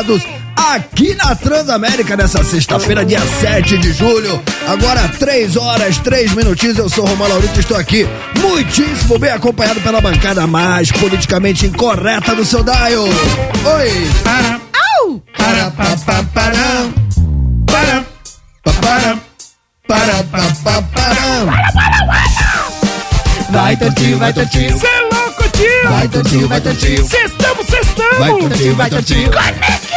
Conectados aqui na Transamérica nessa sexta-feira, dia 7 de julho. Agora 3 horas, 3 minutinhos. Eu sou Romão Laurito e estou aqui muitíssimo bem acompanhado pela bancada mais politicamente incorreta do seu Dial. Oi! Para, Au! Para, pa, pa, para. para, Pa, para. Para, pa, pa, para. Vai, Totinho, vai, Totinho. Cê é louco, tio! Vai, Totinho, vai, Totinho. Cestamos, cestamos! Vai, Totinho, vai, Totinho. Conectados!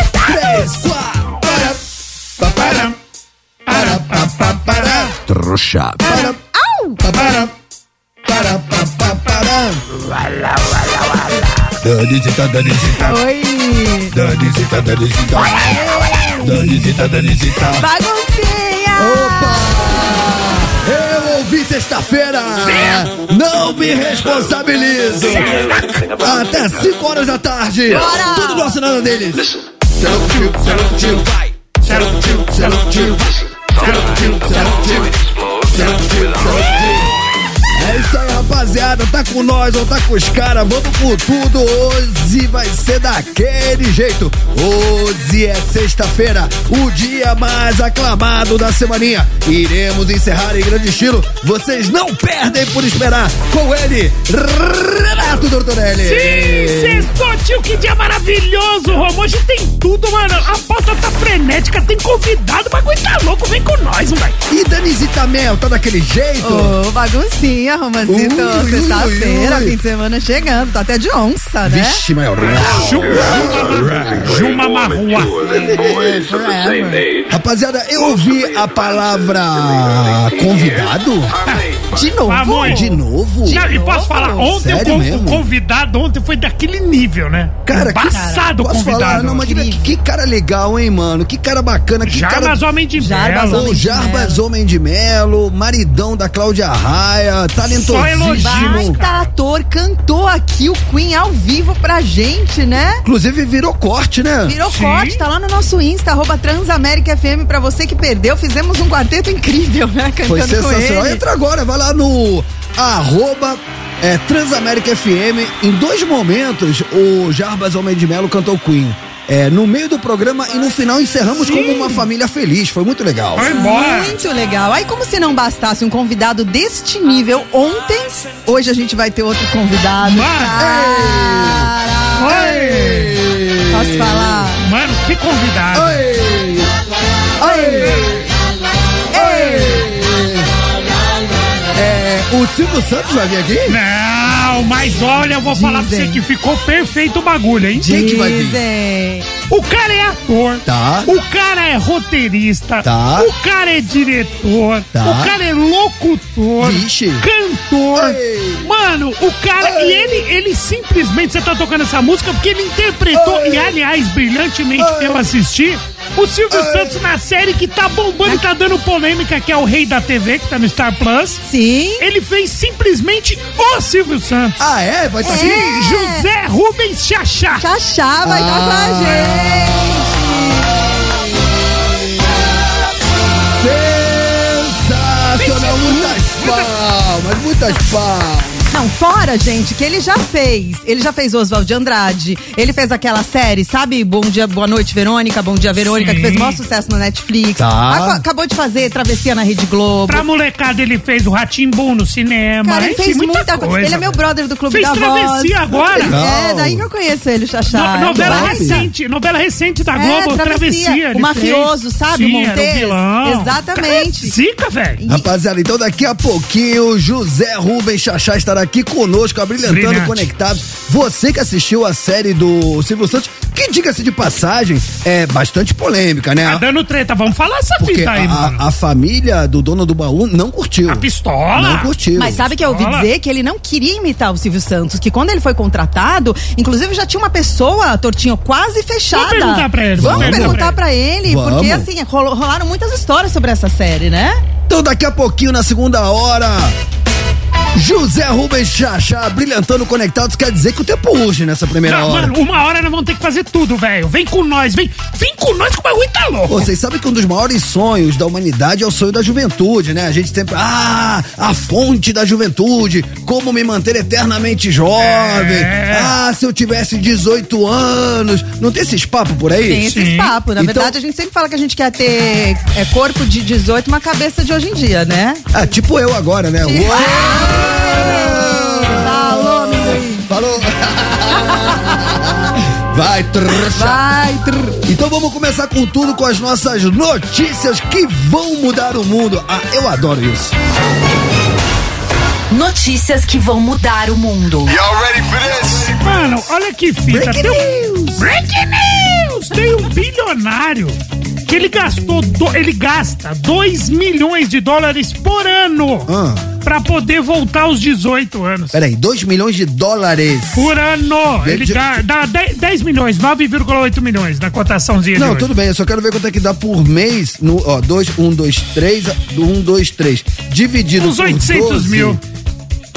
Três, quatro. Para, pa, para. Para, pa, pa, para. Trouxa. Para, Au! pa, para. Para, pa, pa, para. Danisita, Danisita. Oi! Baguncinha! Opa! Eu ouvi sexta-feira! Não me responsabilizo! Até 5 horas da tarde! Bora! Tudo nosso nada deles! Serão tio, serão tio, vai! Serão tio, serão tio, serão tio, serão tio, serão tio, serão tio. É isso aí, rapaziada. Tá com nós ou tá com os caras? Vamos com tudo. Hoje vai ser daquele jeito. Hoje é sexta-feira, o dia mais aclamado da semaninha. Iremos encerrar em grande estilo. Vocês não perdem por esperar. Com ele, Renato Tortorelli. Sim, sextou, tio, que dia maravilhoso, Romo. Hoje tem tudo, mano. A pauta tá frenética, tem convidado, o bagulho tá louco. Vem com nós, vai. E Danisita Mel, tá daquele jeito? Ô, baguncinha, Romancito. Ui, Sexta-feira, ui, ui. fim de semana chegando. Tá até de onça, né? Vixe, maior. Juma Marrua. Rapaziada, eu ouvi a palavra convidado. De novo? De novo? Não, e posso falar, ontem o, con- mesmo? o convidado ontem foi daquele nível, né? Cara, Embaçado o Posso convidado. falar? Não, imagina, que, que cara legal, hein, mano? Que cara bacana, que cara... Jarbas Homem de Jarbas Melo. O de Jarbas Homem de Melo, maridão da Cláudia Raia, Só elogio. talentosíssimo. Baita ator, cantou aqui o Queen ao vivo pra gente, né? Inclusive virou corte, né? Virou Sim. corte, tá lá no nosso Insta, arroba Transamérica FM. Pra você que perdeu, fizemos um quarteto incrível, né? Cantando Foi com sensacional. ele. Entra agora, vai lá no arroba é, Transamérica FM. Em dois momentos, o Jarbas Homem de Melo cantou Queen. É, no meio do programa e no final encerramos como uma família feliz. Foi muito legal. Vai embora. Muito legal. Aí, como se não bastasse um convidado deste nível ontem, hoje a gente vai ter outro convidado. Mano. Oi. posso falar? Mano, que convidado. Oi! Oi! O Silvio Santos vai vir aqui? Não, mas olha, eu vou falar pra você Dizem. que ficou perfeito o bagulho, hein? Quem que vai vir? Dizem. O cara é ator. Tá. O cara é roteirista. Tá. O cara é diretor. Tá. O cara é locutor. Vixe. Cantor. Ei. Mano, o cara. Ei. E ele, ele simplesmente. Você tá tocando essa música porque ele interpretou. Ei. E aliás, brilhantemente Ei. eu assisti. O Silvio Ei. Santos na série que tá bombando e tá dando polêmica, que é o Rei da TV, que tá no Star Plus. Sim. Ele fez simplesmente o Silvio Santos. Ah, é? Vai estar Sim, aqui? José Rubens Chachá. Chachá vai estar com a Ah. gente. Sensacional! Muitas palmas, muitas palmas. Não, fora, gente, que ele já fez. Ele já fez Oswald de Andrade. Ele fez aquela série, sabe? Bom Dia, Boa Noite, Verônica. Bom Dia, Verônica, Sim. que fez maior sucesso no Netflix. Tá. Acabou de fazer Travessia na Rede Globo. Pra molecada, ele fez o Ratimbu no cinema. Cara, ele fez muita, coisa. Ele é meu brother do Clube Fez da Voz. Travessia agora? É, Legal. daí que eu conheço ele, o Chachá. No- novela recente, novela recente da É, Globo, Travessia. Travessia. ele O mafioso, fez. sabe? Sim, O Montes. vilão. Exatamente. Cara, Zica, velho. Rapaziada, então daqui a pouquinho, José Rubens Chachá estará aqui conosco, abrilhantando Brilhante. conectados. Você que assistiu a série do Silvio Santos, que diga-se de passagem, é bastante polêmica, né? Tá dando treta, vamos falar essa Porque fita aí, a, mano. a família do dono do baú não curtiu. A pistola. Não curtiu. Mas sabe que eu ouvi dizer que ele não queria imitar o Silvio Santos, que quando ele foi contratado, inclusive já tinha uma pessoa, Tortinho, quase fechada. Vamos perguntar pra ele, Vamos, vamos perguntar pra ele, Vamos. porque assim, rolaram muitas histórias sobre essa série, né? Então daqui a pouquinho, na segunda hora, José Rubens Chachá brilhantando conectados quer dizer que o tempo urge nessa primeira Não, hora. mano, uma hora nós vamos ter que fazer tudo, velho. Vem com nós, vem, vem com nós que o bagulho tá louco. Vocês sabem que um dos maiores sonhos da humanidade é o sonho da juventude, né? A gente sempre, ah, a fonte da juventude, como me manter eternamente jovem. É. Ah, se eu tivesse 18 anos. Não tem esses papos por aí? Tem esses papos. Na Então- verdade, a gente sempre fala que a gente quer ter é, corpo de 18, uma cabeça de hoje em dia, né? Ah, tipo eu agora, né? Uou! Alô! Vai, trouxa! Vai, trrr. Então vamos começar com tudo com as nossas notícias que vão mudar o mundo. Ah, eu adoro isso. Notícias que vão mudar o mundo. Y'all ready for this? Mano, olha que fita. Tem um... news. Breaking news! Tem um bilionário que ele gastou, do- ele gasta 2 milhões de dólares por ano Ah. pra poder voltar aos 18 anos. Peraí, 2 milhões de dólares. Por ano! Ele de- dá 10, 10 milhões, 9,8 milhões na cotaçãozinha Não, tudo bem, eu só quero ver quanto é que dá por mês. No, ó, 2, 1, 2, 3, 1, 2, 3. Dividido Uns por 800 12. mil.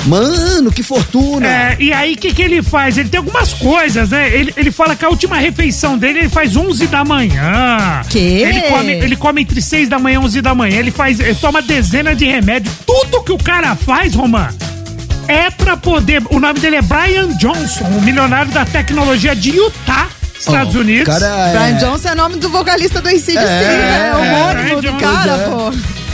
Mano, que fortuna. É, e aí, o que, que ele faz? Ele tem algumas coisas, né? Ele, ele fala que a última refeição dele ele faz 11 da manhã. Quê? Ele come, ele come entre 6 da manhã e 11 da manhã. Ele faz, ele toma dezenas de remédios. Tudo que o cara faz, Roman, é pra poder. O nome dele é Brian Johnson, o milionário da tecnologia de Utah, Estados Ó, Unidos. Cara, é... Brian Johnson é nome do vocalista do ACDC, É, né? É o é, do Johnson, cara, é. pô.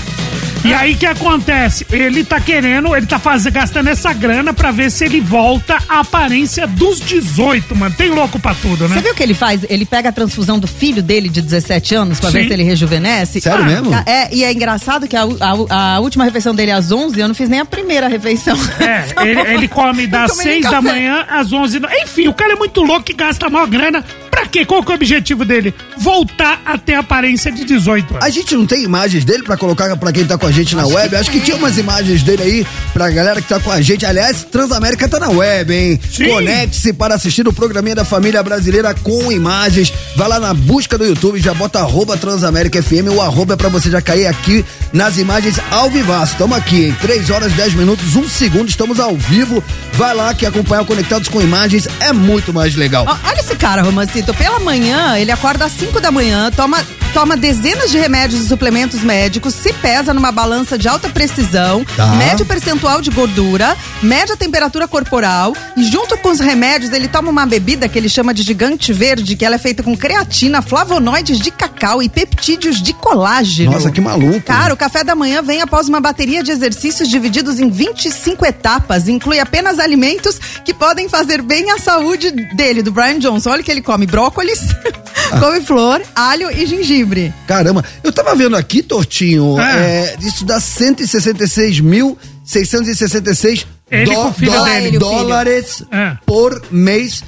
E aí o que acontece? Ele tá querendo, ele tá fazendo, gastando essa grana pra ver se ele volta à aparência dos 18, mano. Tem louco pra tudo, né? Você viu o que ele faz? Ele pega a transfusão do filho dele de 17 anos pra ver Sim. se ele rejuvenesce. Sério Ah, mesmo? É, e é engraçado que a, a- a última refeição dele é às 11, eu não fiz nem a primeira refeição. É, ele, ele come das Não tomei nem 6 da manhã às 11 da Enfim, o cara é muito louco e gasta maior grana. Pra quê? Qual que é o objetivo dele? Voltar a ter a aparência de 18 anos. A gente não tem imagens dele pra colocar pra quem tá com a gente na web? Acho que tinha umas imagens dele aí pra galera que tá com a gente. Aliás, Transamérica tá na web, hein? Conecte-se para assistir o programinha da família brasileira com imagens. Vai lá na busca do YouTube, já bota arroba Transamérica FM. O arroba é pra você já cair aqui nas imagens ao vivaço. Estamos aqui em 3 horas 10 minutos, 1 segundo. Estamos ao vivo. Vai lá que acompanhar o Conectados com Imagens é muito mais legal. Olha esse cara, Romancito. Pela manhã, ele acorda às 5 da manhã, toma, toma dezenas de remédios e suplementos médicos, se pesa numa balança de alta precisão, Tá. mede o percentual de gordura, mede a temperatura corporal e junto com os remédios ele toma uma bebida que ele chama de gigante verde, que ela é feita com creatina, flavonoides de cacau e peptídeos de colágeno. Nossa, que maluco. Cara, o café da manhã vem após uma bateria de exercícios divididos em 25 etapas. Inclui apenas alimentos que podem fazer bem à saúde dele, do Brian Johnson. Olha que ele come brócolis, come flor, alho e gengibre. Caramba, eu tava vendo aqui, Tortinho, Ah. é, isso dá 166.666 Ele com o filho dó- dele. dólares Ah. por mês.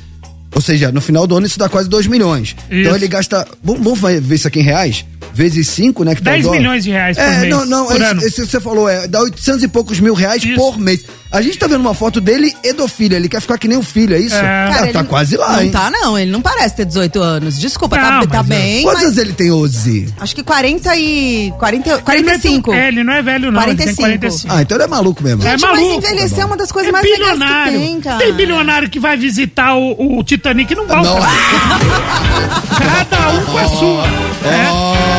Ou seja, no final do ano isso dá quase 2 milhões. Então Isso. ele gasta. Vamos, vamos ver isso aqui em reais? Vezes 5, né? Que tá o 10 dólar. milhões de reais por é, mês, Não, não, por esse, ano. esse que você falou, é, dá 800 e poucos mil reais Isso. por mês. A gente tá vendo uma foto dele e do filho. Ele quer ficar que nem o filho, é isso? É. Tá, Cara, tá ele quase lá, Não hein? tá, não. Ele não parece ter 18 anos. Desculpa, Não, tá, tá mas é- bem, Quantos mas anos ele tem, Ozzy? acho que 40 e... 40, Ele não é 45. tão- É, ele não é velho, não. Ele tem 45. 45. Ah, então ele é maluco mesmo. É Gente, maluco. mas envelhecer é uma das coisas É mais legais que bilionário. tem, cara. Tem bilionário que vai visitar o, o Titanic e não volta. Não. Cada um com a sua. É.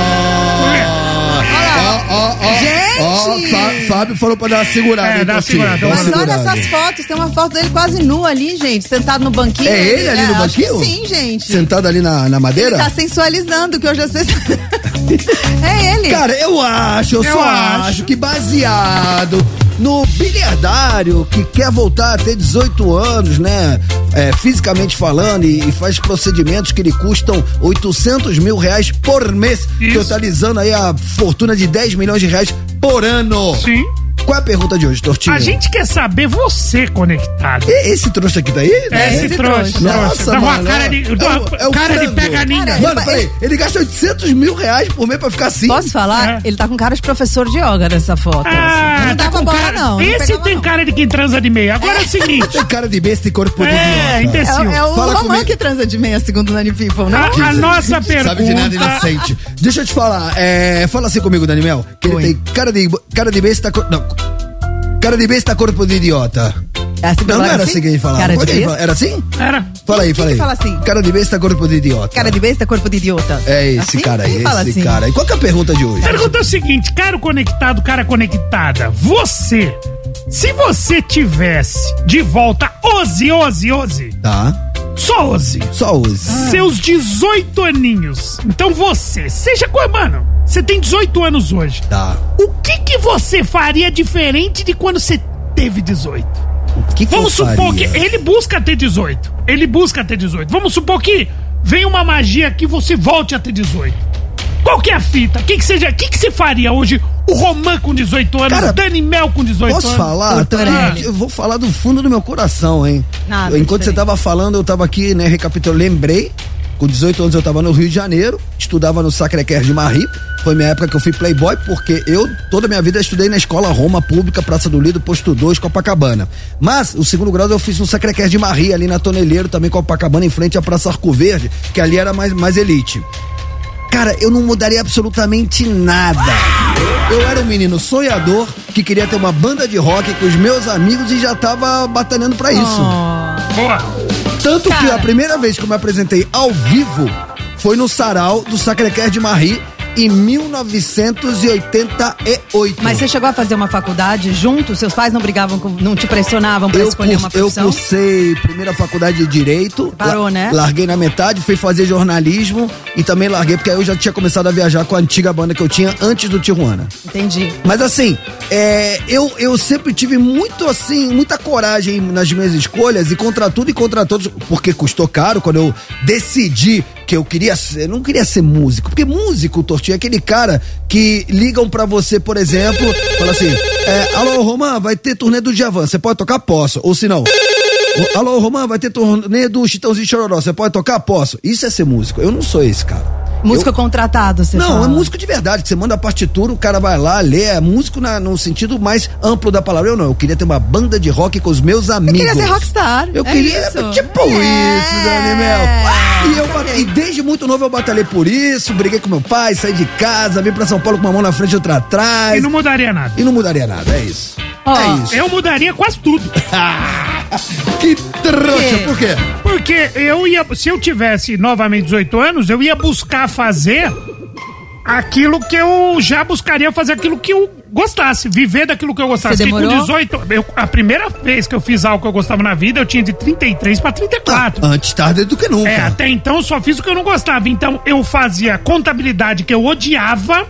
Ó, ó, ó. Gente! Ó, Fábio falou pra dar uma segurada. É, hein, dá uma segurada, Mas olha essas fotos, tem uma foto dele quase nu ali, gente, sentado no banquinho. É ele ali no acho que banquinho? Sim, gente. Sentado ali na, na madeira? Ele tá sensualizando, que hoje eu sei. é ele. Cara, eu acho, eu, Eu só acho. acho. que baseado no biliardário que quer voltar a ter 18 anos, né? É, fisicamente falando, e, e faz procedimentos que lhe custam 800 mil reais por mês, Isso. totalizando aí a fortuna de 10 milhões de reais por ano. Sim. Qual é a pergunta de hoje, Tortinho? A gente quer saber você conectado. E- Esse trouxa aqui daí? É, esse esse trouxa, trouxa. Nossa, Dá mano, cara é- de, é o- é o cara de peganinha. Cara, Mano, Ele- peraí, ele gasta 800 mil reais por mês pra ficar assim? Posso falar? É. Ele tá com cara de professor de yoga nessa foto. Ah, não tá com bola, cara. não. não Esse pegava, tem não. cara de quem transa de meia. Agora é o seguinte. Tem cara de besta e corpo de É, imbecil. É, é o Fala Roman comigo. que transa de meia, segundo o Nani People, não? A, a nossa pergunta. Sabe de nada inocente. Deixa eu te falar, é, fala assim comigo, Daniel. Que ele tem cara de, cara de besta. Não. Cara de besta, corpo de idiota. É assim que Não, não era assim que a gente falava. Cara de que besta? Era assim? Era. Fala aí, fala aí. que fala assim? Cara de besta, corpo de idiota. Cara de besta, corpo de idiota. É esse Assim? cara aí, esse fala assim? cara. E qual que é a pergunta de hoje? Pergunta é o seguinte, cara conectado, cara conectada, você, se você tivesse de volta Ozzy, Ozzy, Ozzy, Tá. Só Ozzy, Só use. seus 18 aninhos, então você, seja qual, mano, você tem 18 anos hoje, Tá. o que que você faria diferente de quando você teve 18? O que, que Vamos eu supor faria? que ele busca ter 18. Ele busca ter 18. Vamos supor que vem uma magia que você volte a ter 18. Qual que é a fita? O que, que, seja, que, que você faria hoje? O Romã com 18 anos, Cara, Dani Mel com 18 Posso anos. falar? Tá, Hélio. eu vou falar do fundo do meu coração, hein? Nada Enquanto você tava falando, eu tava aqui, né, recapitulando, lembrei. Com 18 anos eu tava no Rio de Janeiro, estudava no Sacré-Cœur de Marie. Foi minha época que eu fui playboy, porque eu, toda a minha vida, estudei na escola Roma Pública, Praça do Lido, Posto 2, Copacabana. Mas, o segundo grau eu fiz no Sacré-Cœur de Marie, ali na Toneleiro, também Copacabana, em frente à Praça Arco Verde, que ali era mais, mais elite. Cara, eu não mudaria absolutamente nada. Eu era um menino sonhador que queria ter uma banda de rock com os meus amigos e já tava batalhando pra isso. Boa. Tanto que Cara. a primeira vez que eu me apresentei ao vivo foi no sarau do Sacré-Cœur de Marie em 1988. Mas você chegou a fazer uma faculdade junto? Seus pais não brigavam, com, não te pressionavam eu, escolher curs- uma eu profissão? cursei primeira faculdade de Direito. Parou, né? Larguei na metade, fui fazer jornalismo e também larguei porque aí eu já tinha começado a viajar com a antiga banda que eu tinha antes do Tijuana. Entendi. Mas assim, é, eu, eu sempre tive muito assim, muita coragem nas minhas escolhas e contra tudo e contra todos, porque custou caro quando eu decidi que eu queria ser, não queria ser músico, porque músico, Tortinho, é aquele cara que ligam pra você, por exemplo, fala assim, é, alô, Romã, vai ter turnê do Djavan, você pode tocar? Posso. Ou se não, "Ô, alô, Romã, vai ter turnê do Chitãozinho Chororó, você pode tocar? Posso. Isso é ser músico, eu não sou esse cara. Músico contratado, você Não, fala. é músico de verdade, que você manda a partitura, o cara vai lá, lê, é músico na- no sentido mais amplo da palavra. Eu não, eu queria ter uma banda de rock com os meus amigos. queria ser rockstar, Eu é queria, isso. tipo É. isso, Dani Mel. E, eu, bat- e desde muito novo eu batalhei por isso, briguei com meu pai, saí de casa, vim pra São Paulo com uma mão na frente e outra atrás. E não mudaria nada. E não mudaria nada, é isso. Ó, é isso. Eu mudaria quase tudo. Que trouxa, quê? por quê? Porque eu ia, se eu tivesse novamente 18 anos, eu ia buscar fazer aquilo que eu já buscaria fazer aquilo que eu gostasse, viver daquilo que eu gostasse. Você Porque demorou? com 18, eu- a primeira vez que eu fiz algo que eu gostava na vida, eu tinha de 33 pra 34. Antes tarde do que nunca. É, até então eu só fiz o que eu não gostava. Então eu fazia contabilidade que eu odiava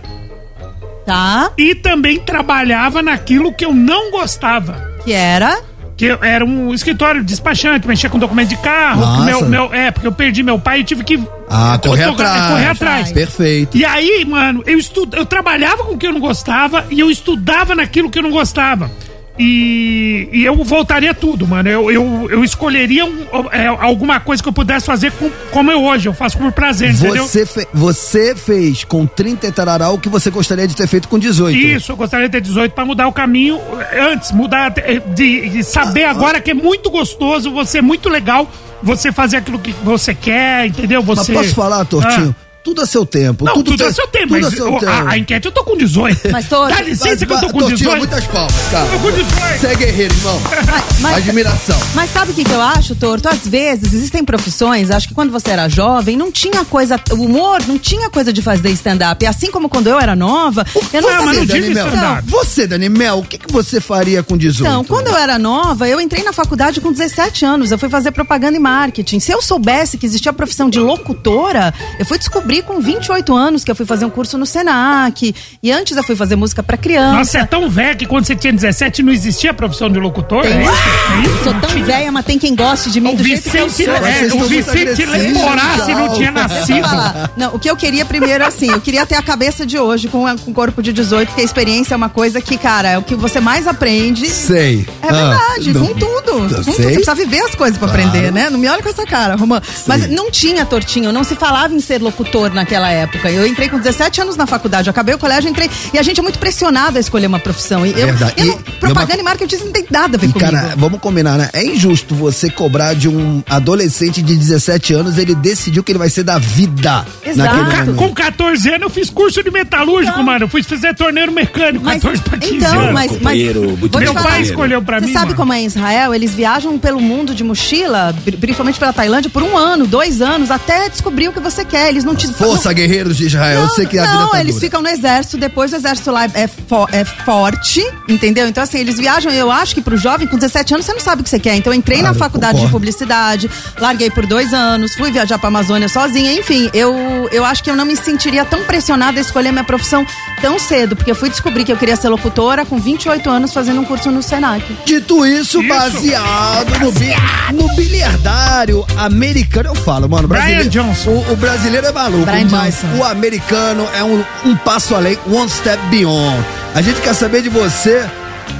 Tá, e também trabalhava naquilo que eu não gostava. que era... Que eu era um escritório despachante, mexia com documento de carro. Meu, meu, é, porque eu perdi meu pai e tive que. Ah, correr tô- atrás. correr atrás. Perfeito. E aí, mano, eu, estu, eu trabalhava com o que eu não gostava e eu estudava naquilo que eu não gostava. E, e eu voltaria tudo, mano. Eu, eu, eu escolheria um- é, alguma coisa que eu pudesse fazer com, como eu hoje. Eu faço por prazer, entendeu? Você, fe- você fez com 30 e tarará o que você gostaria de ter feito com 18. Isso, eu gostaria de ter 18 pra mudar o caminho eh, antes, mudar de, de saber agora que é muito gostoso, você é muito legal, você fazer aquilo que você quer, entendeu? Mas Você posso falar, Tortinho? Tudo a seu tempo. Não, tudo, tem- é seu tempo, Tudo mas a seu tempo. a, a enquete eu tô com 18. Mas, Torto, Dá licença que eu tô com Tortinho, 18. muitas palmas, cara. Eu tô com 18. Você é guerreiro, irmão. mas- Admiração. Mas sabe o que, que eu acho, Torto? Às vezes existem profissões, acho que quando você era jovem, não tinha coisa. O humor não tinha coisa de fazer stand-up. E Assim como quando eu era nova, eu não mas sabia. não Dani Mel, você, Dani Mel, o que, que você faria com 18? Então, quando eu era nova, eu entrei na faculdade com 17 anos. Eu fui fazer propaganda e marketing. Se eu soubesse que existia a profissão de locutora, eu fui descobrir com 28 anos que eu fui fazer um curso no Senac. E antes eu fui fazer música pra criança. Nossa, é tão velho que quando você tinha 17 não existia a profissão de locutor? Tem- É isso? É isso? Sou tão velha, mas tem quem goste de mim O do jeito que eu Vicente, sou. é, o Vicente Leporassi não tinha nascido. Não, o que eu queria primeiro, assim, eu queria ter a cabeça de hoje com, o corpo de 18, porque a experiência é uma coisa que, cara, é o que você mais aprende. Sei. É verdade, Ah, com não- tudo. Com tudo. sei. Você precisa viver as coisas pra Claro. aprender, né? Não me olha com essa cara, Romã. Mas não tinha tortinho, não se falava em ser locutora. Promissor naquela época. Eu entrei com 17 anos na faculdade, acabei o colégio, entrei. E a gente é muito pressionado a escolher uma profissão. E eu, Verdade. eu não- propaganda e e marketing não tem nada a ver E, comigo. cara, vamos combinar, né? É injusto você cobrar de um adolescente de 17 anos, ele decidiu que ele vai ser da vida. Exato. Com 14 anos eu fiz curso de metalúrgico, mano. Eu fui fazer torneiro mecânico, Mas- 14 pra 15 então, anos. mas, mas Meu pai escolheu pra Você mim. sabe mano. como é em Israel? Eles viajam pelo mundo de mochila, pri- principalmente pela Tailândia, por um ano, dois anos, até descobrir o que você quer. Eles não te Força, guerreiros de Israel. eu sei que a vida não, tá eles ficam no exército, depois o exército lá é, fo- é forte, entendeu? Então, assim, eles viajam, eu acho que pro jovem com 17 anos você não sabe o que você quer. Então, eu entrei Claro, na faculdade de concordo. publicidade, larguei por dois anos, fui viajar pra Amazônia sozinha, enfim, eu, eu acho que eu não me sentiria tão pressionada a escolher minha profissão tão cedo, porque eu fui descobrir que eu queria ser locutora com 28 anos fazendo um curso no Senac. Dito isso, Isso. baseado no, bi- no biliardário americano, eu falo, mano. Brian brasileiro- Johnson. O, o brasileiro é maluco, Brian mas Johnson. o americano é um, um passo além, one step beyond. A gente quer saber de você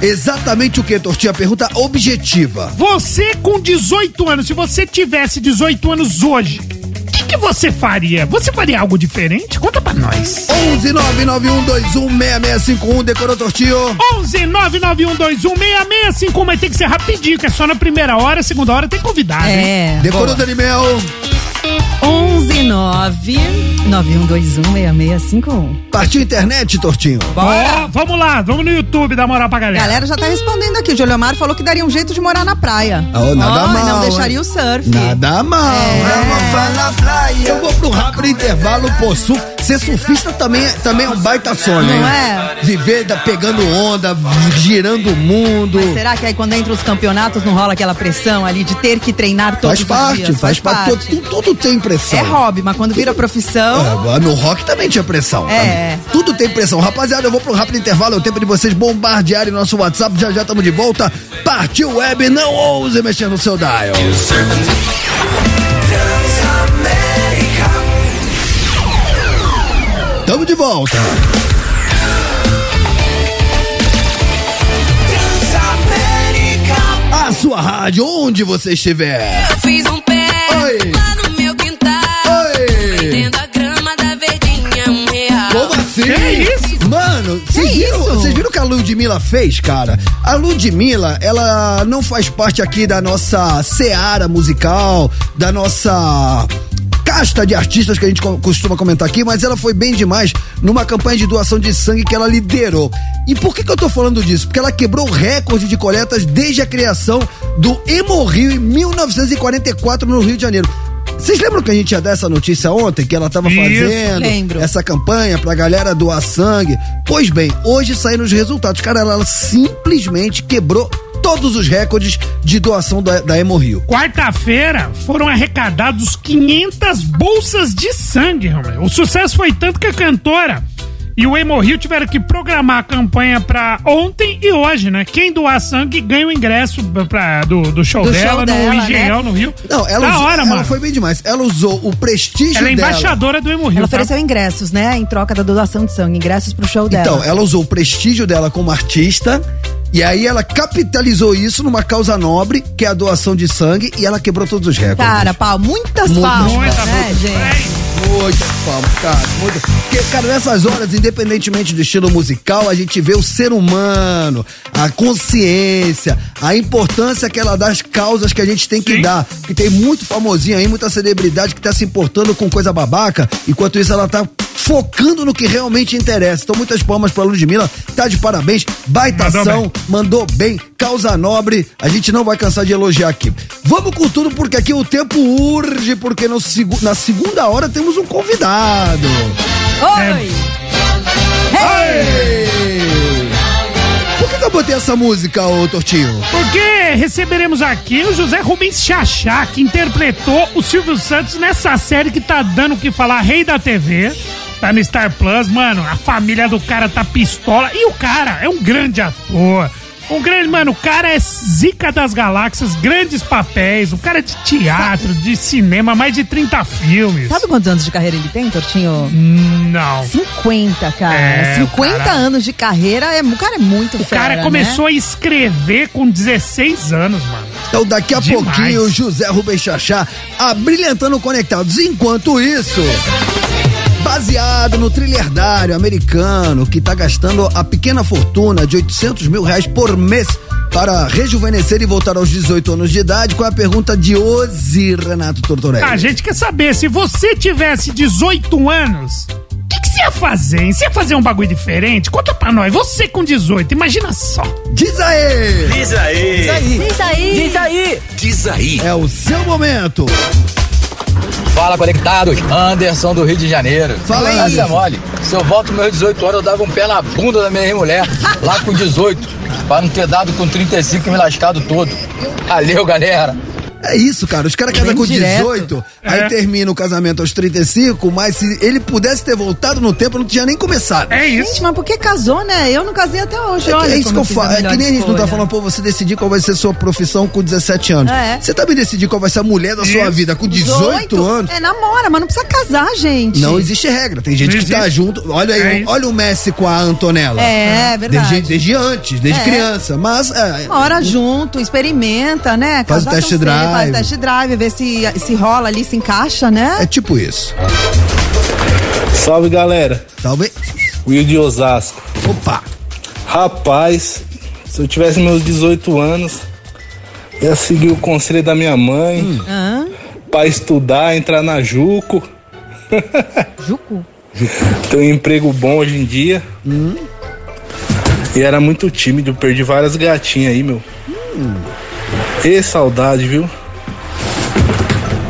exatamente o que, Tortinha? Pergunta objetiva. Você com 18 anos, se você tivesse 18 anos hoje, o que, que você faria? Você faria algo diferente? Conta pra nós. 11 991216651, decorou, Tortinho? 11 991216651, mas tem que ser rapidinho, que é só na primeira hora, segunda hora tem convidado, hein? É. Decorou, Danimel? 11 9 9121 6651. Partiu internet, Tortinho? Ó, vamos lá, vamos no YouTube dar moral pra A galera. galera já tá respondendo aqui. O Joliomar falou que daria um jeito de morar na praia. Oh, nada e mal, Não deixaria hein? o surf. Nada mal. É. Eu vou pro rápido intervalo, pô, surf. Ser surfista também, é- também é um baita sonho, Não é? Viver da- pegando onda, girando o mundo. Mas será que aí quando entra os campeonatos não rola aquela pressão ali de ter que treinar todos Faz os parte, dias? faz, parte. Tudo, tudo tem pressão. É hobby, mas quando vira profissão. É, no rock também tinha pressão. É. tá? Tudo tem pressão. Rapaziada, eu vou pro rápido intervalo. É o tempo de vocês bombardearem nosso WhatsApp. Já já estamos de volta. Partiu web, não ouse mexer no seu dial. Tamo de volta. A sua rádio, onde você estiver. Eu fiz um Mano, vocês viram, vocês viram o que a Ludmilla fez, cara? A Ludmilla, ela não faz parte aqui da nossa seara musical, da nossa casta de artistas que a gente co- costuma comentar aqui, mas ela foi bem demais numa campanha de doação de sangue que ela liderou. E por que, que eu tô falando disso? Porque ela quebrou o recorde de coletas desde a criação do Hemorrio em 1944 no Rio de Janeiro. Vocês lembram que a gente ia dar essa notícia ontem, que ela tava Isso, fazendo lembro. essa campanha pra galera doar sangue? Pois bem, hoje saíram os resultados. Cara, ela simplesmente quebrou todos os recordes de doação da, da Hemorrio. Quarta-feira foram arrecadados 500 bolsas de sangue, Romero. O sucesso foi tanto que a cantora e o Hemorrio tiveram que programar a campanha pra ontem e hoje, né? Quem doar sangue ganha o ingresso pra, do, do show Do dela show no dela, Engenhão, né? no Rio. Não, ela, da usou- hora, ela mano. foi bem demais. Ela usou o prestígio Ela é dela. embaixadora do Hemorrio. Ela tá? ofereceu ingressos, né? Em troca da doação de sangue. Ingressos pro show dela. Então, ela usou o prestígio dela como artista e aí ela capitalizou isso numa causa nobre, que é a doação de sangue, e ela quebrou todos os recordes. Cara, pau, muitas Muitas palmas, né, gente? É. Muitas palmas, cara. Muita... Porque, cara, nessas horas, independentemente do estilo musical, a gente vê o ser humano, a consciência, a importância que ela dá às causas que a gente tem que Sim. dar. Que tem muito famosinho aí, muita celebridade que tá se importando com coisa babaca, enquanto isso ela tá focando no que realmente interessa. Então, muitas palmas pra Ludmilla, tá de parabéns, baita Mandou ação, bem. mandou bem, causa nobre, a gente não vai cansar de elogiar aqui. Vamos com tudo, porque aqui o tempo urge, porque no na segunda hora temos um convidado. Oi! Ei! Por que, que eu botei essa música, ô Tortinho? Porque receberemos aqui o José Rubens Chachá, que interpretou o Silvio Santos nessa série que tá dando o que falar, Rei da TV. Tá no Star Plus, mano. A família do cara tá pistola. E o cara é um grande ator. Um grande, mano, o cara é zica das galáxias, grandes papéis, um cara de teatro, de cinema, mais de 30 filmes. Sabe quantos anos de carreira ele tem, Tortinho? Não. 50, cara. É, o 50 cara- anos de carreira, é, o cara é muito O fera, cara né? começou a escrever com 16 anos, mano. Então, daqui a Demais. pouquinho, o José Rubens Chachá abrilhantando conectados. Enquanto isso. Baseado no trilhardário americano que tá gastando a pequena fortuna de 800 mil reais por mês para rejuvenescer e voltar aos 18 anos de idade. Qual é a pergunta de hoje, Renato Tortorelli? A gente quer saber, se você tivesse 18 anos, o que, que você ia fazer? hein? Você ia fazer um bagulho diferente? Conta pra nós. Você com 18, imagina só. Diz aí! Diz aí. Diz aí. Diz aí. Diz aí. É o seu momento. Fala, conectados. Anderson do Rio de Janeiro. Fala aí. Essa é mole. Se eu volto meus 18 anos, eu dava um pé na bunda da minha mulher, lá com 18, pra não ter dado com 35 e me lascado todo. Valeu, galera. É isso, cara. Os caras casam com direto. 18, aí É. termina o casamento aos 35, mas se ele pudesse ter voltado no tempo, não tinha nem começado. É isso. Gente, mas por que casou, né? Eu não casei até hoje. É, Olha é isso que eu falo. É que nem a gente não tá falando, pô, você decidir qual vai ser sua profissão com 17 anos. É. Você também decidir qual vai ser a mulher da sua Isso. vida com 18, anos. É, namora, mas não precisa casar, gente. Não existe regra. Tem gente Não que tá junto. Olha aí, É olha o Messi com a Antonella. É, verdade. Desde, desde antes, desde É. criança. Mas é, Mora junto, experimenta, né? Faz o Casar test tão cedo, drive. Faz test drive, ver se, se rola ali, se encaixa, né? é tipo isso. Salve galera, Talvez. Will de Osasco. Opa! Rapaz, se eu tivesse meus 18 anos, ia seguir o conselho da minha mãe Hã? pra estudar, entrar na Juco, Jucu? ter um emprego bom hoje em dia. E era muito tímido, perdi várias gatinhas aí, meu. E saudade, viu?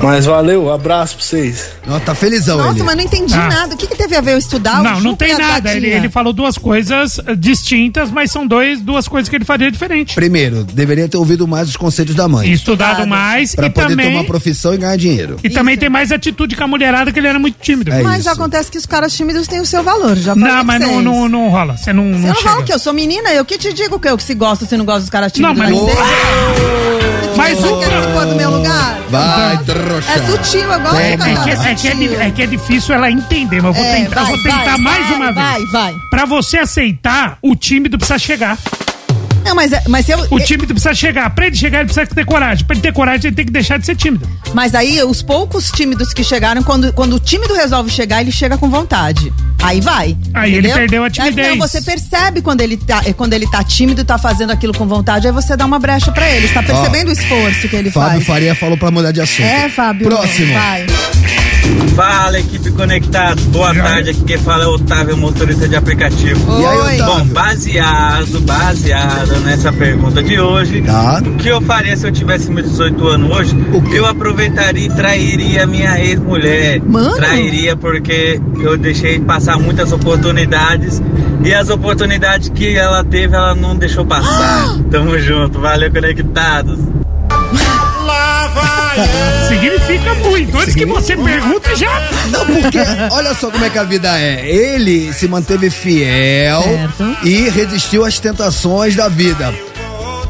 Mas valeu, abraço pra vocês. Ó, tá felizão Nossa, ele. mas não entendi Ah. nada. O que, que teve a ver eu estudar? o Não, não tem nada. Ele, ele falou duas coisas eh, distintas, mas são dois, duas coisas que ele faria diferente. Primeiro, deveria ter ouvido mais os conselhos da mãe. Estudado mais Pra e poder ter também, uma profissão e ganhar dinheiro. e também tem mais atitude com a mulherada, que ele era muito tímido. É Mas isso. acontece que os caras tímidos têm o seu valor, já Não, mas não, não, não rola. Você não, Eu não não chega. falo que eu sou menina, eu que te digo que eu que se gosta, se não gosta dos caras Não, tímidos. mas- você- Mas Você o- quer pôr do meu lugar? Vai, trouxa. É sutil, gosto É, é cantar que, é, que é, é que é difícil ela entender, mas eu vou É, tentar, vai, vou tentar vai, mais vai, uma vai, vez. vai. Pra você aceitar, o tímido precisa chegar. Não, mas, é- mas, se eu, O tímido precisa chegar. Pra ele chegar, ele precisa ter coragem. Pra ele ter coragem, ele tem que deixar de ser tímido. mas aí os poucos tímidos que chegaram, quando, quando o tímido resolve chegar, ele chega com vontade. Aí vai. Aí ele entendeu? perdeu a timidez. Aí, não, você percebe quando ele, tá, é, quando ele tá tímido e tá fazendo aquilo com vontade, aí você dá uma brecha pra ele. Você tá percebendo o esforço que ele Fábio faz. Faria falou pra mudar de assunto. É, Fábio. Próximo. Vai. Fala, equipe conectada. Boa tarde, aqui quem fala é o Otávio, motorista de aplicativo. E aí, Oi. Otávio? Bom, baseado, baseado nessa pergunta de hoje, Tá. o que eu faria se eu tivesse meus 18 anos hoje? Eu aproveitaria e trairia minha ex-mulher. Mano. Trairia porque eu deixei passar muitas oportunidades e as oportunidades que ela teve, ela não deixou passar. Tamo junto, valeu, conectados. Significa muito. Antes que você pergunta, já. Não, porque olha só como é que a vida é. Ele se manteve fiel Certo. e resistiu às tentações da vida.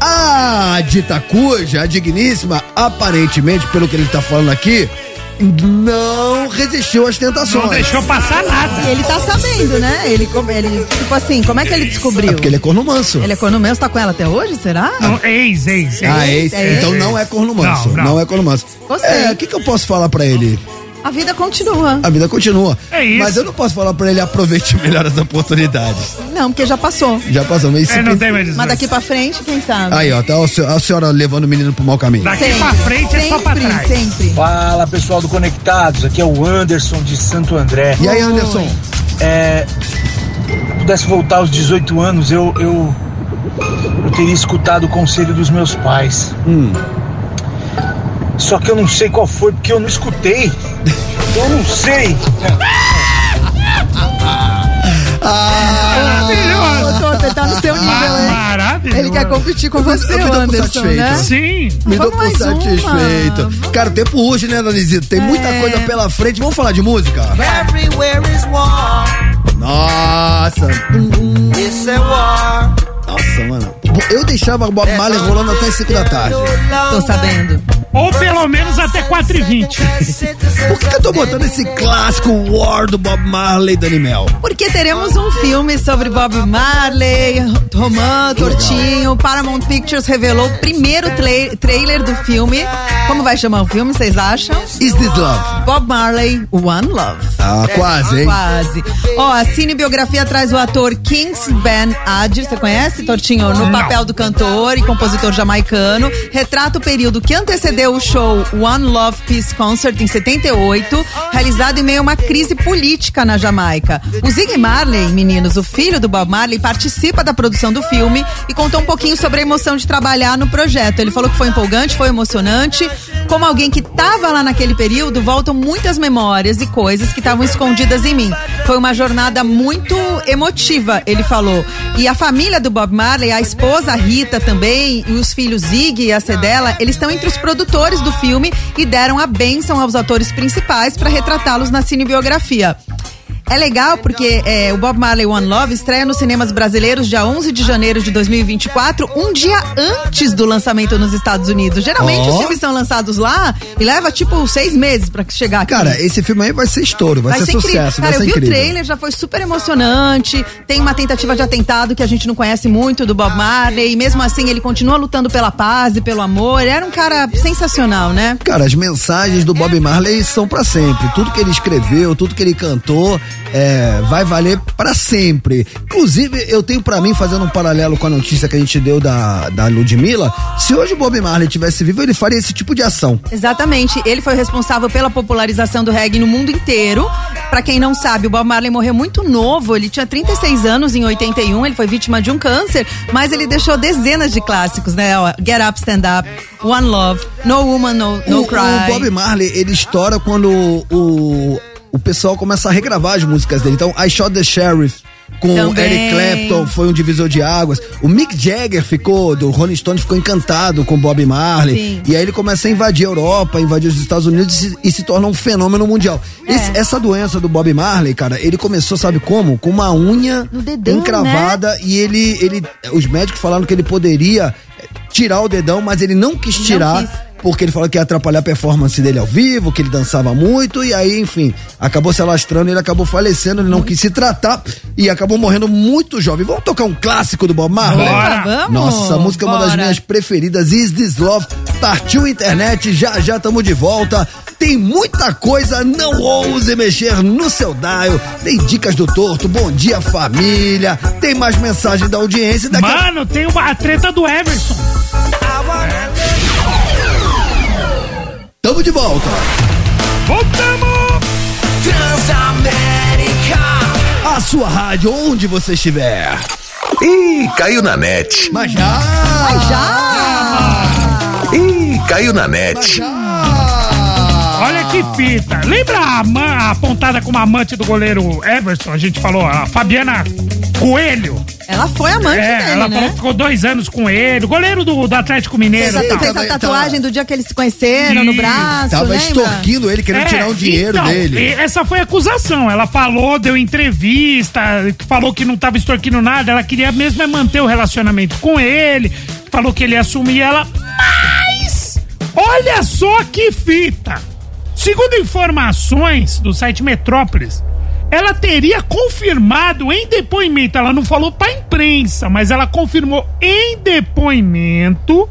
A dita cuja, a digníssima, aparentemente, pelo que ele tá falando aqui, não resistiu às tentações. Não deixou passar nada. E ele tá sabendo, né? Ele, como- ele, tipo assim, como é que ele descobriu? É porque ele é corno manso. Ele é corno mesmo, tá com ela até hoje, será? Não, ex, ex, ex. Ah, é, É então não é corno manso. Não, Não, não. é corno manso. É, o que, que eu posso falar pra ele? A vida continua. A vida continua. É isso. Mas eu não posso falar pra ele aproveite melhor as oportunidades. Não, porque já passou. Já passou, mas É, não tem mais Mas daqui pra frente, quem sabe? Aí, ó, tá a senhora, levando o menino pro mau caminho. Daqui pra frente é só pra sempre, trás. sempre. Fala pessoal do Conectados, aqui é o Anderson de Santo André. E aí, Anderson? É, se eu pudesse voltar aos 18 anos, eu, eu, eu teria escutado o conselho dos meus pais. Hum. Só que eu não sei qual foi, porque eu não escutei. Eu não sei. Ah, Toto, ele tá no seu nível, hein? Maravilhoso. Ele quer competir com você, Eu me o dou Anderson, satisfeito. né? Sim. me dou Vamos por mais uma. satisfeito. Cara, o tempo urge, né, Danizito? Tem muita É. coisa pela frente. Vamos falar de música? Everywhere is war. Nossa. It's a war. Nossa, mano. Eu deixava o Bob Marley rolando até 5 da tarde. Tô sabendo. Ou pelo menos até 4h20. Por que, que eu tô botando esse clássico War do Bob Marley, Dani Mel? Porque teremos um filme sobre Bob Marley, Romã, Tortinho. Paramount Pictures revelou o primeiro tra- trailer do filme. Como vai chamar o filme, vocês acham? Is This Love? Bob Marley, One Love. Ah, quase, hein? Quase. Ó, a cinebiografia traz o ator Kings Ben Adir, você conhece, Tortinho? No papel do cantor e compositor jamaicano. Retrata o período que antecedeu o show One Love Peace Concert em 78, realizado em meio a uma crise política na Jamaica. O Ziggy Marley, meninos, o filho do Bob Marley, participa da produção do filme e contou um pouquinho sobre a emoção de trabalhar no projeto. Ele falou que foi empolgante, foi emocionante. Como alguém que estava lá naquele período, voltam muitas memórias e coisas que estavam escondidas em mim. Foi uma jornada muito emotiva, ele falou. E a família do Bob Marley, a esposa Rita também, e os filhos Zig e a Cedela, eles estão entre os produtores do filme e deram a bênção aos atores principais para retratá-los na cinebiografia. É legal porque é, o Bob Marley One Love estreia nos cinemas brasileiros dia 11 de janeiro de 2024, um dia antes do lançamento nos Estados Unidos. Geralmente Ó. os filmes são lançados lá e leva tipo seis meses pra chegar aqui. Cara, esse filme aí vai ser estouro, vai, ser incrível. sucesso, Cara, vai ser eu vi incrível. o trailer, já foi super emocionante. Tem uma tentativa de atentado que a gente não conhece muito do Bob Marley. E mesmo assim, ele continua lutando pela paz e pelo amor. Ele era um cara sensacional, né? Cara, as mensagens do Bob Marley são pra sempre. Tudo que ele escreveu, tudo que ele cantou, é, vai valer pra sempre. Inclusive, eu tenho pra mim, fazendo um paralelo com a notícia que a gente deu da, da Ludmilla, se hoje o Bob Marley tivesse vivo, ele faria esse tipo de ação. Exatamente. Ele foi responsável pela popularização do reggae no mundo inteiro. Pra quem não sabe, o Bob Marley morreu muito novo. Ele tinha 36 anos em 81. Ele foi vítima de um câncer, mas ele deixou dezenas de clássicos, né? Ó, Get Up, Stand Up, One Love, No Woman, No, no o, Cry. o Bob Marley, ele estoura quando o, o pessoal começa a regravar as músicas dele. Então, I Shot the Sheriff com Também. Eric Clapton foi um divisor de águas. O Mick Jagger ficou, do Rolling Stone, ficou encantado com Bob Marley. Sim. E aí ele começa a invadir a Europa, invadir os Estados Unidos e se, e se torna um fenômeno mundial. É. Esse- essa doença do Bob Marley, cara, ele começou, sabe como? Com uma unha dedão, né? encravada e ele, ele. Os médicos falaram que ele poderia tirar o dedão, mas ele não quis Não tirar quis. Porque ele falou que ia atrapalhar a performance dele ao vivo, que ele dançava muito, e aí, enfim, acabou se alastrando, ele acabou falecendo, ele não quis se tratar e acabou morrendo muito jovem. Vamos tocar um clássico do Bob Marley? Bora. Vamos? Nossa, a música é uma das Bora. minhas preferidas, Is This Love. Partiu a internet, já já estamos de volta. Tem muita coisa, não ouse mexer no seu dial. Tem dicas do torto, bom dia família. Tem mais mensagem da audiência. Daqui a Mano, tem uma, a treta do Everson. Tamo de volta. Voltamos! A sua rádio, onde você estiver. Ih, caiu na net. Mas já! Mas já! Ih, caiu na net. Olha que fita. Lembra a, man- a pontada como amante do goleiro Everson? A gente falou, a Fabiana Coelho. Ela foi amante É, dele, ela né? falou que ficou dois anos com ele, o goleiro do, do Atlético Mineiro. Fez, e a, fez a tatuagem do dia que eles se conheceram no braço, Tava lembra? extorquindo ele, querendo É, tirar o dinheiro então, dele. Essa foi a acusação. Ela falou, deu entrevista, falou que não tava extorquindo nada. Ela queria mesmo é manter o relacionamento com ele. Falou que ele ia assumir ela. Mas, olha só que fita. Segundo informações do site Metrópolis, ela teria confirmado em depoimento, ela não falou pra imprensa, mas ela confirmou em depoimento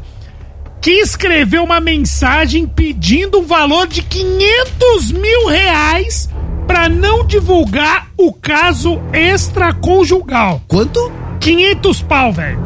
que escreveu uma mensagem pedindo um valor de 500 mil reais pra não divulgar o caso extraconjugal. Quanto? 500 pau, velho.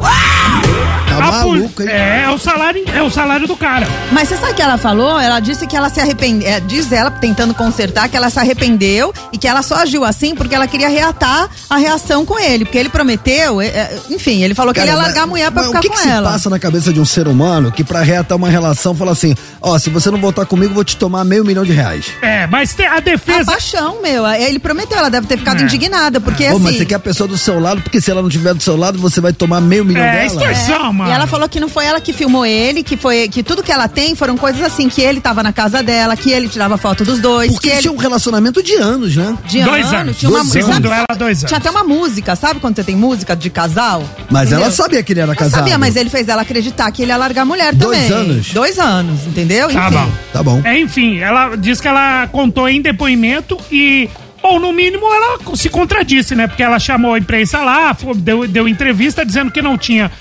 Tá A maluco, hein? É, é o salário, é o salário do cara. Mas você sabe o que ela falou? Ela disse que ela se arrependeu. É, diz ela, tentando consertar, que ela se arrependeu e que ela só agiu assim porque ela queria reatar a reação com ele. Porque ele prometeu, é, é, enfim, ele falou que ele ia Cara, largar a mulher pra mas ficar o que com que se ela. passa na cabeça de um ser humano que pra reatar uma relação fala assim, ó, se você não voltar comigo, eu vou te tomar meio milhão de reais. É, mas a A defesa. paixão, meu. é, Ele prometeu, ela deve ter ficado É. indignada, porque Ô, assim. mas você quer a pessoa do seu lado, porque se ela não estiver do seu lado, você vai tomar meio milhão É, dela. extorsão. Nossa, É, mano. E ela falou que não foi ela que filmou ele, que foi que tudo que ela tem foram coisas assim, que ele tava na casa dela, que ele tirava foto dos dois, Porque que ele tinha um relacionamento de anos, né? de Dois ano, anos. tinha uma Dois música. anos. Segundo ela, dois anos. Tinha até uma música, sabe quando você tem música de casal? Mas Entendeu? ela sabia que ele era Ela casado. sabia, mas ele fez ela acreditar que ele ia largar a mulher Dois também. anos? Dois anos, entendeu? Tá Enfim. bom. Tá bom. É, enfim, ela diz que ela contou em depoimento e, ou no mínimo, ela se contradisse, né? Porque ela chamou a imprensa lá, deu, deu entrevista dizendo que não tinha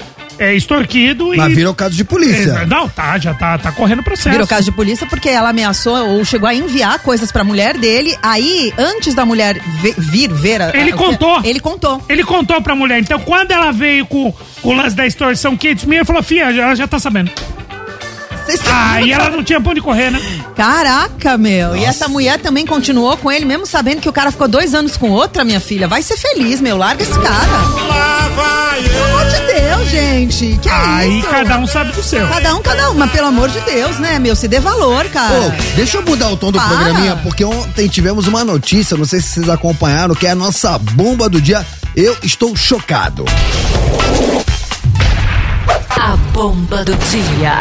é, extorquido Mas e. virou caso de polícia. Não, tá, já tá, tá correndo processo. Virou caso de polícia porque ela ameaçou ou chegou a enviar coisas pra mulher dele. Aí, antes da mulher vir ver. a- Ele a- contou. Ele contou. Ele contou pra mulher. Então, quando ela veio com, com o lance da extorsão 500 mil, ele falou, fia, ela já tá sabendo. Ah, e ela não tinha pra onde correr, né? Caraca, meu. E essa mulher também continuou com ele, mesmo sabendo que o cara ficou dois anos com outra, minha filha. Vai ser feliz, meu. Larga esse cara. Pelo amor de Deus, gente. Que Aí isso? cada um sabe do seu. Cada um, cada um. Mas pelo amor de Deus, né, meu? Se dê valor, cara. Ô, deixa eu mudar o tom do Para. programinha, porque ontem tivemos uma notícia, não sei se vocês acompanharam, que é a nossa bomba do dia. Eu estou chocado. A bomba do dia.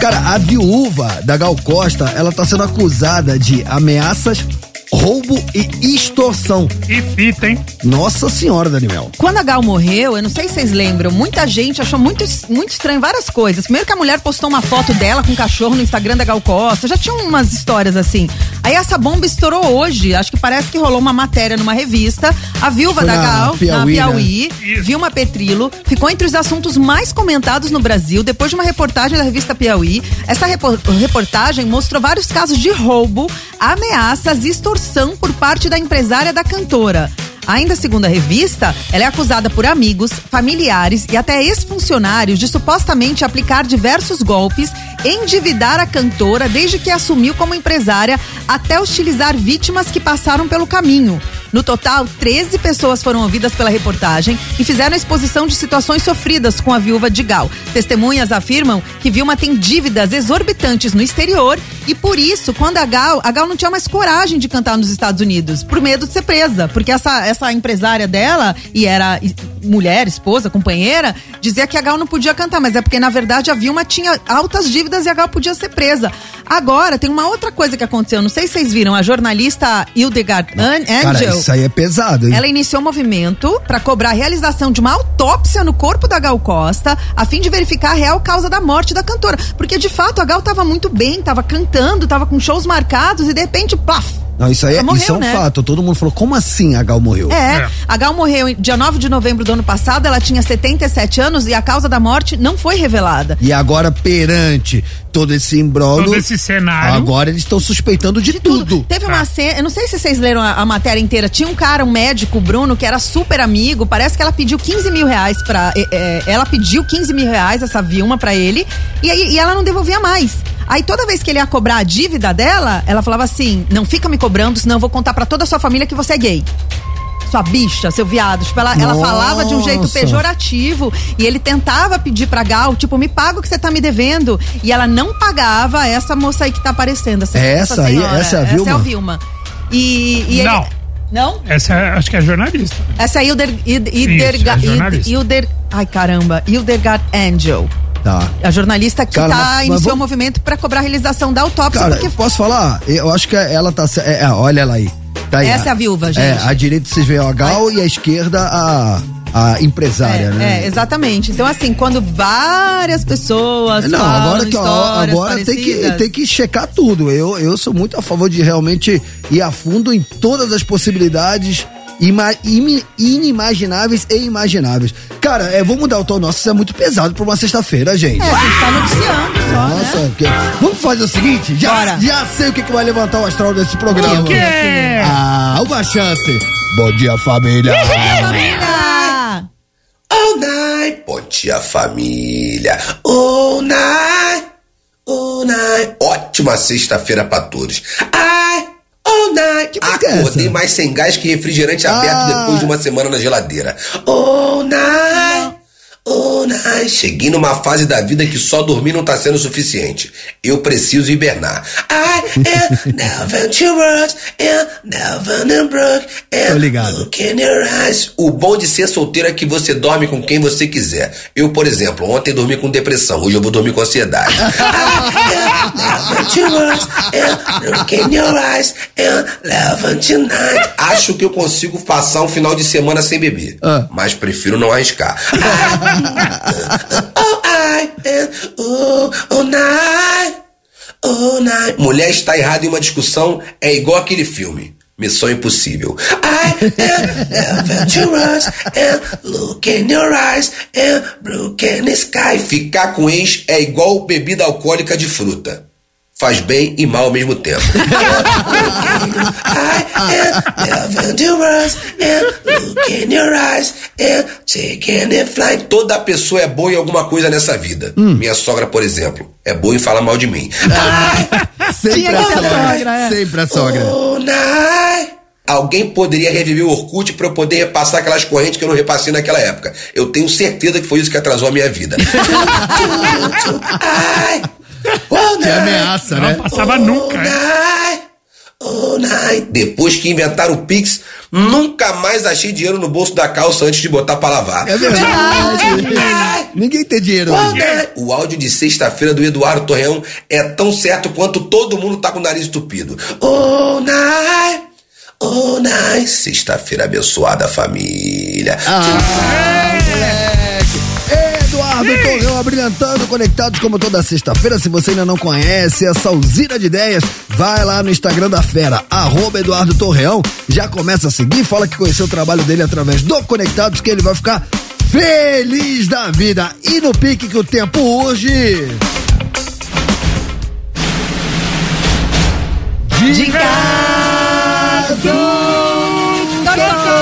Cara, a viúva da Gal Costa, ela tá sendo acusada de ameaças, roubo e extorsão. E fita, hein? Nossa senhora, Daniel. Quando a Gal morreu, eu não sei se vocês lembram, muita gente achou muito, muito estranho várias coisas. Primeiro que a mulher postou uma foto dela com um cachorro no Instagram da Gal Costa, já tinha umas histórias assim. Aí essa bomba estourou hoje, acho que parece que rolou uma matéria numa revista. A viúva Foi da na Gal, Piauí, na Piauí, Isso. Vilma Petrilo, ficou entre os assuntos mais comentados no Brasil depois de uma reportagem da revista Piauí. Essa repor- reportagem mostrou vários casos de roubo, ameaças e extorsão por parte da empresária da cantora. Ainda segundo a revista, ela é acusada por amigos, familiares e até ex-funcionários de supostamente aplicar diversos golpes, endividar a cantora desde que assumiu como empresária, até hostilizar vítimas que passaram pelo caminho. No total, 13 pessoas foram ouvidas pela reportagem e fizeram a exposição de situações sofridas com a viúva de Gal. Testemunhas afirmam que Vilma tem dívidas exorbitantes no exterior e por isso, quando a Gal, a Gal não tinha mais coragem de cantar nos Estados Unidos, por medo de ser presa, porque essa, essa empresária dela, e era mulher, esposa, companheira, dizia que a Gal não podia cantar, mas é porque na verdade a Vilma tinha altas dívidas e a Gal podia ser presa. Agora, tem uma outra coisa que aconteceu, não sei se vocês viram, a jornalista Hildegard An- Cara, Angel. isso aí é pesado, hein? Ela iniciou um movimento para cobrar a realização de uma autópsia no corpo da Gal Costa, a fim de verificar a real causa da morte da cantora. Porque de fato a Gal tava muito bem, tava cantando, tava com shows marcados e de repente, plaf! Não, isso aí é, Ela morreu, isso é um né? fato. Todo mundo falou, como assim a Gal morreu? É, É. a Gal morreu em dia 9 de novembro do ano passado, ela tinha 77 anos e a causa da morte não foi revelada. E agora, perante todo esse imbróglio... Todo esse cenário. Agora eles estão suspeitando de, tudo. Teve Tá. uma cena, eu não sei se vocês leram a, a matéria inteira. Tinha um cara, um médico, o Bruno, que era super amigo. Parece que ela pediu 15 mil reais pra. é, é, ela pediu 15 mil reais, essa Vilma, pra ele. E, aí, e ela não devolvia mais. Aí toda vez que ele ia cobrar a dívida dela, ela falava assim: não fica me cobrando, senão eu vou contar pra toda a sua família que você é gay. Sua bicha, seu viado. Tipo, ela, ela falava de um jeito pejorativo. E ele tentava pedir pra Gal, tipo, me paga o que você tá me devendo. E ela não pagava essa moça aí que tá aparecendo. Essa, É essa aí? senhora. Essa é a Essa é Vilma? a Vilma. E, e ele- Não. Não? Essa é- acho que é jornalista. Essa é Hilder, Hilder, Isso, Hilderga- é jornalista. Hilder, ai caramba, Hildegard Angel. Tá. A jornalista que Cara, tá, mas- mas iniciou o movimento pra cobrar a realização da autópsia. Cara, porque posso falar? Eu acho que ela tá. É, é, olha ela aí. Tá. Essa é a viúva, gente. É, à direita vocês veem a Gal e à esquerda a, a empresária, é, né? é, exatamente. Então, assim, quando várias pessoas. Não, agora que agora tem que, tem que checar tudo. Eu, eu sou muito a favor de realmente ir a fundo em todas as possibilidades ima- inimagináveis e imagináveis. Cara, é, vou mudar o tom nosso, isso é muito pesado pra uma sexta-feira, gente. É, a gente tá noticiando só, Nossa, né? que- vamos fazer o seguinte? Já, Bora. já sei o que, que vai levantar o astral desse programa. O quê? Ah, uma chance. Bom dia, família. Família! Oh, night. Bom dia, família. Oh, night. Oh, night. Ótima sexta-feira pra todos. Ai, oh, night. Que é Acordei essa? mais sem gás que refrigerante Ah. aberto depois de uma semana na geladeira. Oh, Oh. Cheguei numa fase da vida que só dormir não tá sendo suficiente. Eu preciso hibernar. I am never never broke, Tô ligado. O bom de ser solteiro é que você dorme com quem você quiser. Eu, por exemplo, ontem dormi com depressão, hoje eu vou dormir com ansiedade. Acho que eu consigo passar um final de semana sem beber, Ah. mas prefiro não arriscar. I night, night. Mulher está errada em uma discussão é igual aquele filme. Missão Impossível. I adventurous and look in your eyes and broken sky. Ficar com ex é igual bebida alcoólica de fruta. Faz bem e mal ao mesmo tempo. Toda pessoa é boa em alguma coisa nessa vida. Minha sogra, por exemplo, é boa em falar mal de mim. Sempre Tinha a sogra. é. Sempre a sogra. Oh. Alguém poderia reviver o Orkut pra eu poder repassar aquelas correntes que eu não repassei naquela época. Eu tenho certeza que foi isso que atrasou a minha vida. Ai, Que ameaça, Não né? passava nunca. é. night, oh, night. Depois que inventaram o Pix, nunca mais achei dinheiro no bolso da calça antes de botar pra lavar. É verdade. Ninguém tem dinheiro hoje. night. O áudio de sexta-feira do Eduardo Torreão é tão certo quanto todo mundo tá com o nariz entupido. Oh, night, oh, night. Sexta-feira abençoada, família. Ah, moleque. Eduardo Torreão abrilhantando, conectados como toda sexta-feira. Se você ainda não conhece essa usina de ideias, vai lá no Instagram da Fera, arroba Eduardo Torreão. Já começa a seguir, fala que conheceu o trabalho dele através do Conectados, que ele vai ficar feliz da vida. E no pique que o tempo urge. Dica do paparão,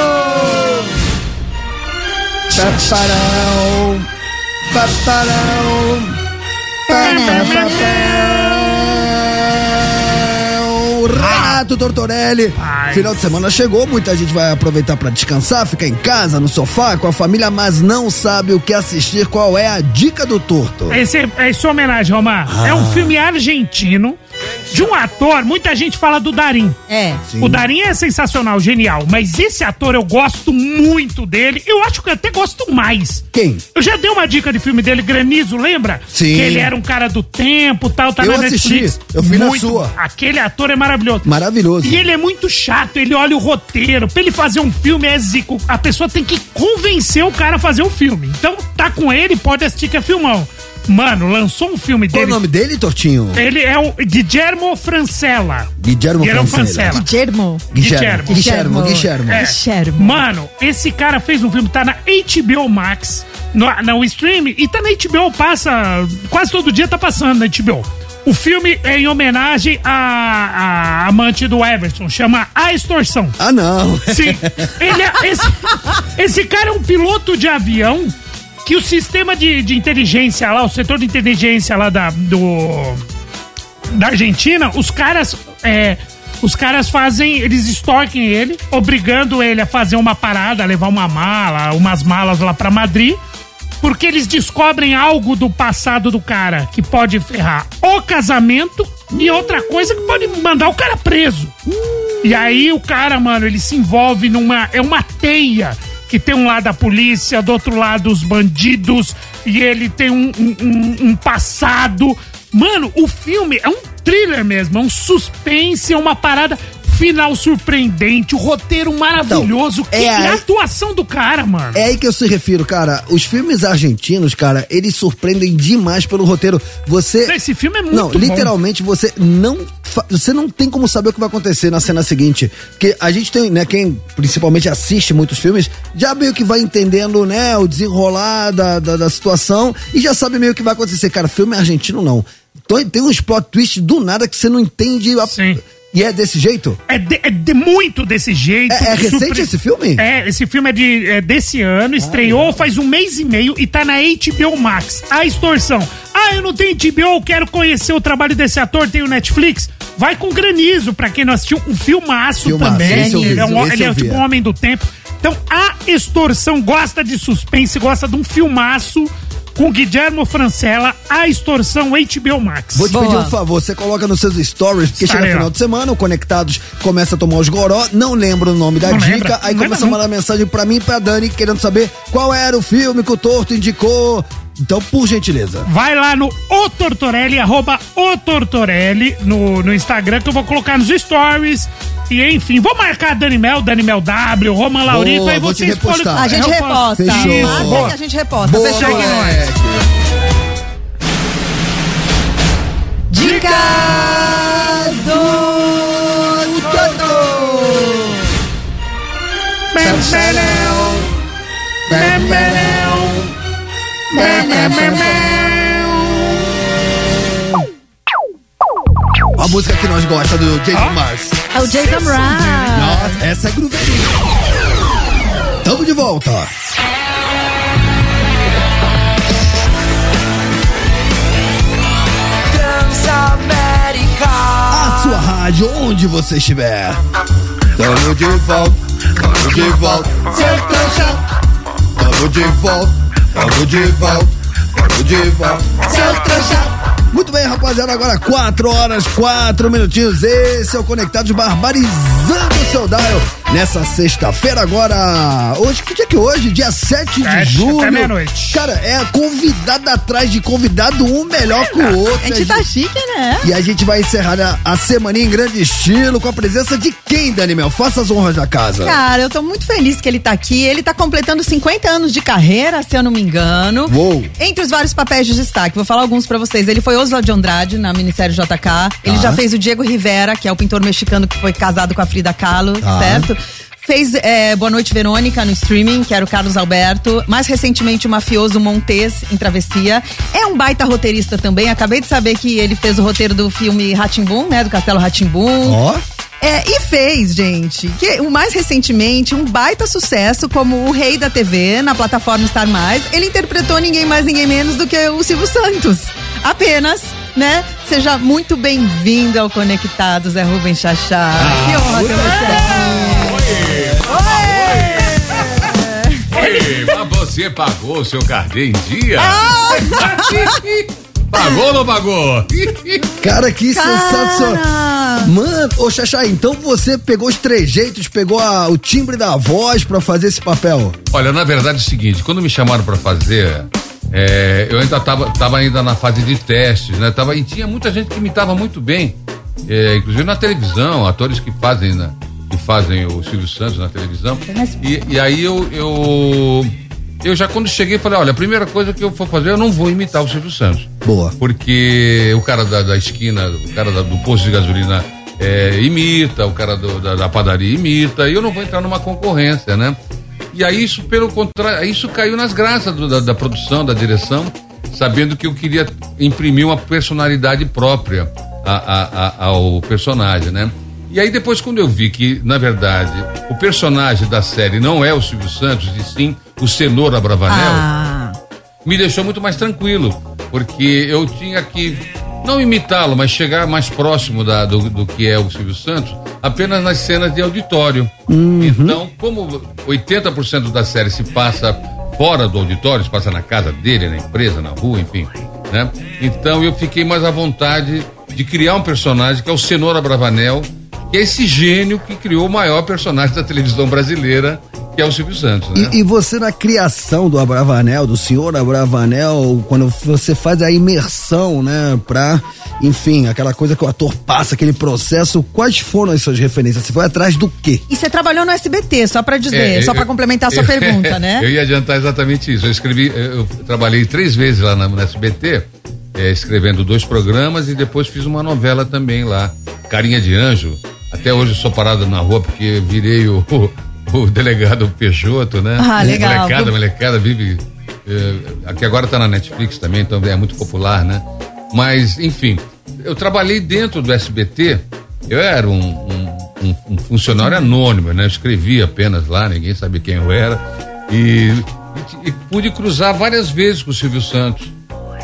papapapão. Renato Tortorelli. Ai. Final de semana chegou, muita gente vai aproveitar pra descansar, ficar em casa, no sofá, com a família, mas não sabe o que assistir. Qual é a dica do Torto? Esse, é sua homenagem, Romar. É Ah. um filme argentino de um ator. Muita gente fala do Darim. É. Sim. O Darim é sensacional, genial. Mas esse ator eu gosto muito dele. Eu acho que eu até gosto mais. Quem? Eu já dei uma dica de filme dele, Granizo, lembra? Sim. Que ele era um cara do tempo, tal, tá Eu na assisti. Netflix. Eu fui na Muito. sua. Aquele ator é maravilhoso. Maravilhoso. E ele é muito chato, ele olha o roteiro. Pra ele fazer um filme, é zico. A pessoa tem que convencer o cara a fazer o filme. Então, tá com ele, pode assistir que é filmão. Mano, lançou um filme Qual o dele. nome dele, Tortinho? Ele é o Guillermo Francella. Guillermo Guillermo Francella. Francella. Guillermo. Guilherme. Guillermo. Guilhermo. Guilhermo. É. Guillermo. Mano, esse cara fez um filme, tá na HBO Max, no, no stream, e tá na HBO, passa, quase todo dia tá passando na HBO. O filme é em homenagem à, à amante do Everton, chama A Extorsão. Ah, não. Sim. Ele é- esse, esse cara é um piloto de avião que o sistema de, de inteligência lá, o setor de inteligência lá da, do, da Argentina, os caras. é, os caras fazem, eles extorquem ele, obrigando ele a fazer uma parada, a levar uma mala, umas malas lá pra Madrid, porque eles descobrem algo do passado do cara que pode ferrar o casamento e outra coisa que pode mandar o cara preso. E aí o cara, mano, ele se envolve numa. É uma teia. Que tem um lado a polícia, do outro lado os bandidos, e ele tem um, um- um- passado. Mano, o filme é um thriller mesmo, é um suspense, é uma parada final surpreendente, o roteiro maravilhoso. é que, e a atuação do cara, mano. É aí que eu se refiro, cara. Os filmes argentinos, cara, eles surpreendem demais pelo roteiro. Você. Esse filme é muito Não, bom. literalmente você não. Você não tem como saber o que vai acontecer na cena seguinte. Porque a gente tem, né, quem principalmente assiste muitos filmes, já meio que vai entendendo, né, o desenrolar da, da, da situação e já sabe meio o que vai acontecer. Cara, filme argentino não. Então, Tem uns plot twists do nada que você não entende. a- Sim. E é desse jeito? É, de- é de muito desse jeito. É- é recente Surpre- esse filme? É, esse filme é, de, é desse ano, estreou faz um mês e meio e tá na HBO Max. A extorsão. Ah, eu não tenho HBO, quero conhecer o trabalho desse ator, tem o Netflix. Vai com Granizo, pra quem não assistiu, um filmaço, Filmaço, também. vi, ele é, um, ele é tipo é. um homem do tempo. Então, a extorsão gosta de suspense, gosta de um filmaço. Com Guilhermo Francella, A Extorsão HBO Max. Vou te Boa. pedir um favor, você coloca nos seus stories, porque chega Aí, ó. final de semana, o Conectados começa a tomar os goró, não lembra o nome da Não dica, lembra. aí Não começa a mandar mensagem pra mim e pra Dani, querendo saber qual era o filme que o Torto indicou. Então, por gentileza. Vai lá no O Tortorelli, arroba O Tortorelli no, no Instagram, que eu vou colocar nos stories. E enfim, vou marcar Dani Mel, Dani Mel W, Roman Laurito, Boa, aí vou te repostar. A gente Eu reposta. posso. Fechou. Marca que a gente reposta. Boa, Fechou. moleque. Dicas do Torto. A música que nós gostamos do Jason Mars. É o Jason Mraz. Nossa, essa é gruveirinha. Tamo de volta. A sua rádio, onde você estiver. Tamo de volta, tamo de volta. Seu. Tamo de volta, tamo de volta, tamo de volta. Seu trouxa. Muito bem, rapaziada, agora 4 horas, 4 minutinhos. Esse é o Conectados Barbarizando o seu dial. Nessa sexta-feira agora. Hoje, que dia que é hoje? Dia 7 de julho. até meia-noite. Cara, é convidado atrás de convidado, um melhor que o outro. A gente tá chique, né? E a gente vai encerrar a, a semana em grande estilo com a presença de quem, Dani Mel? Faça as honras da casa. Cara, eu tô muito feliz que ele tá aqui. Ele tá completando 50 anos de carreira, se eu não me engano. Uou. Entre os vários papéis de destaque, vou falar alguns pra vocês. Ele foi Oswald de Andrade na minissérie JK. Ele Tá. já fez o Diego Rivera, que é o pintor mexicano que foi casado com a Frida Kahlo, Tá. certo? Fez é, Boa Noite Verônica no streaming, que era o Carlos Alberto. Mais recentemente, o mafioso Montes em Travessia. É um baita roteirista também. Acabei de saber que ele fez o roteiro do filme Ratimbum, né? Do Castelo Ratimbum. Ó. É, e fez, gente, que o mais recentemente, um baita sucesso como o rei da TV na plataforma Star Mais. Ele interpretou ninguém mais, ninguém menos do que o Silvio Santos. Apenas, né? Seja muito bem-vindo ao Conectados, é Rubens Chachá. que honra ter você aqui. Você pagou o seu carnê em dia? Ah! pagou ou não pagou? Cara, que Cara! sensacional. Mano, ô Xaxá, então você pegou os trejeitos, pegou a- o timbre da voz pra fazer esse papel? Olha, na verdade é o seguinte, quando me chamaram pra fazer, é, eu ainda tava, tava ainda na fase de testes, né? Tava, e tinha muita gente que imitava muito bem, é, inclusive na televisão, atores que fazem, né, que fazem o Silvio Santos na televisão. E, e aí eu, eu, eu já quando cheguei falei, olha, a primeira coisa que eu for fazer, eu não vou imitar o Silvio Santos. Boa. Porque o cara da, da esquina, o cara da- do posto de gasolina é, imita, o cara do- da, da padaria imita, e eu não vou entrar numa concorrência, né? E aí isso, pelo contrário, isso caiu nas graças do- da, da produção, da direção, sabendo que eu queria imprimir uma personalidade própria a- a- a- ao personagem, né? E aí depois quando eu vi que, na verdade, o personagem da série não é o Silvio Santos, e sim o Cenoura Bravanel, Ah, me deixou muito mais tranquilo, porque eu tinha que não imitá-lo, mas chegar mais próximo da- do, do que é o Silvio Santos, apenas nas cenas de auditório. Então, como 80% da série se passa fora do auditório, se passa na casa dele, na empresa, na rua, enfim, né? Então eu fiquei mais à vontade de criar um personagem que é o Cenoura Bravanel, que é esse gênio que criou o maior personagem da televisão brasileira, que é o Silvio Santos, né? E, e você na criação do Abravanel, do senhor Abravanel, quando você faz a imersão, né, pra, enfim, aquela coisa que o ator passa, aquele processo, quais foram as suas referências? Você foi atrás do quê? e você trabalhou no SBT, só pra dizer, É, só eu- pra complementar a sua eu- pergunta, né? Eu ia adiantar exatamente isso. Eu escrevi, eu trabalhei três vezes lá na, no SBT, eh, escrevendo dois programas e depois fiz uma novela também lá, Carinha de Anjo. Até hoje eu sou parado na rua porque virei o, o, o delegado Peixoto, né? Ah, legal. Molecada, molecada vive. eh, aqui agora tá na Netflix também, então é muito popular, né? Mas, enfim, eu trabalhei dentro do SBT, eu era um, um- um- um funcionário anônimo, né? Eu escrevia apenas lá, ninguém sabia quem eu era. E, e- e pude cruzar várias vezes com o Silvio Santos,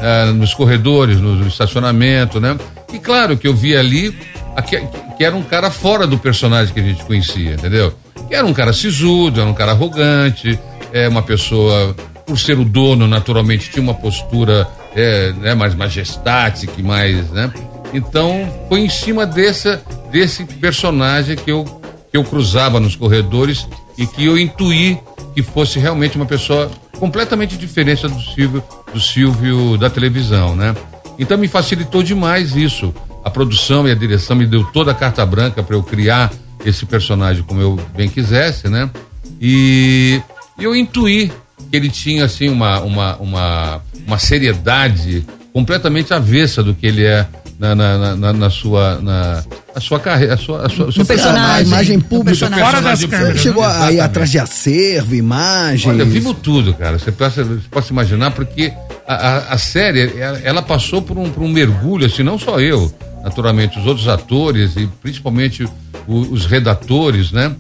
ah, nos corredores, no, no estacionamento, né? E claro que eu vi ali que, que era um cara fora do personagem que a gente conhecia, entendeu? Que era um cara sisudo, era um cara arrogante, é uma pessoa por ser o dono, naturalmente, tinha uma postura é, né, mais majestática, mais, né? Então, foi em cima dessa, desse personagem que eu, que eu cruzava nos corredores e que eu intuí que fosse realmente uma pessoa completamente diferente do Silvio, do Silvio da televisão, né? Então me facilitou demais isso. A produção e a direção me deu toda a carta branca para eu criar esse personagem como eu bem quisesse, né? E eu intuí que ele tinha assim uma uma uma, uma seriedade completamente avessa do que ele é na, na, na, na sua na a sua carreira, a sua, a sua, a sua A imagem pública. Fora das câmeras. Chegou a ir Exatamente. atrás de acervo, imagens. Olha, vimos tudo, cara. Você pode, você pode imaginar, porque a, a, a série, ela, ela passou por um, por um mergulho, assim, não só eu, naturalmente, os outros atores e principalmente o- os redatores, né?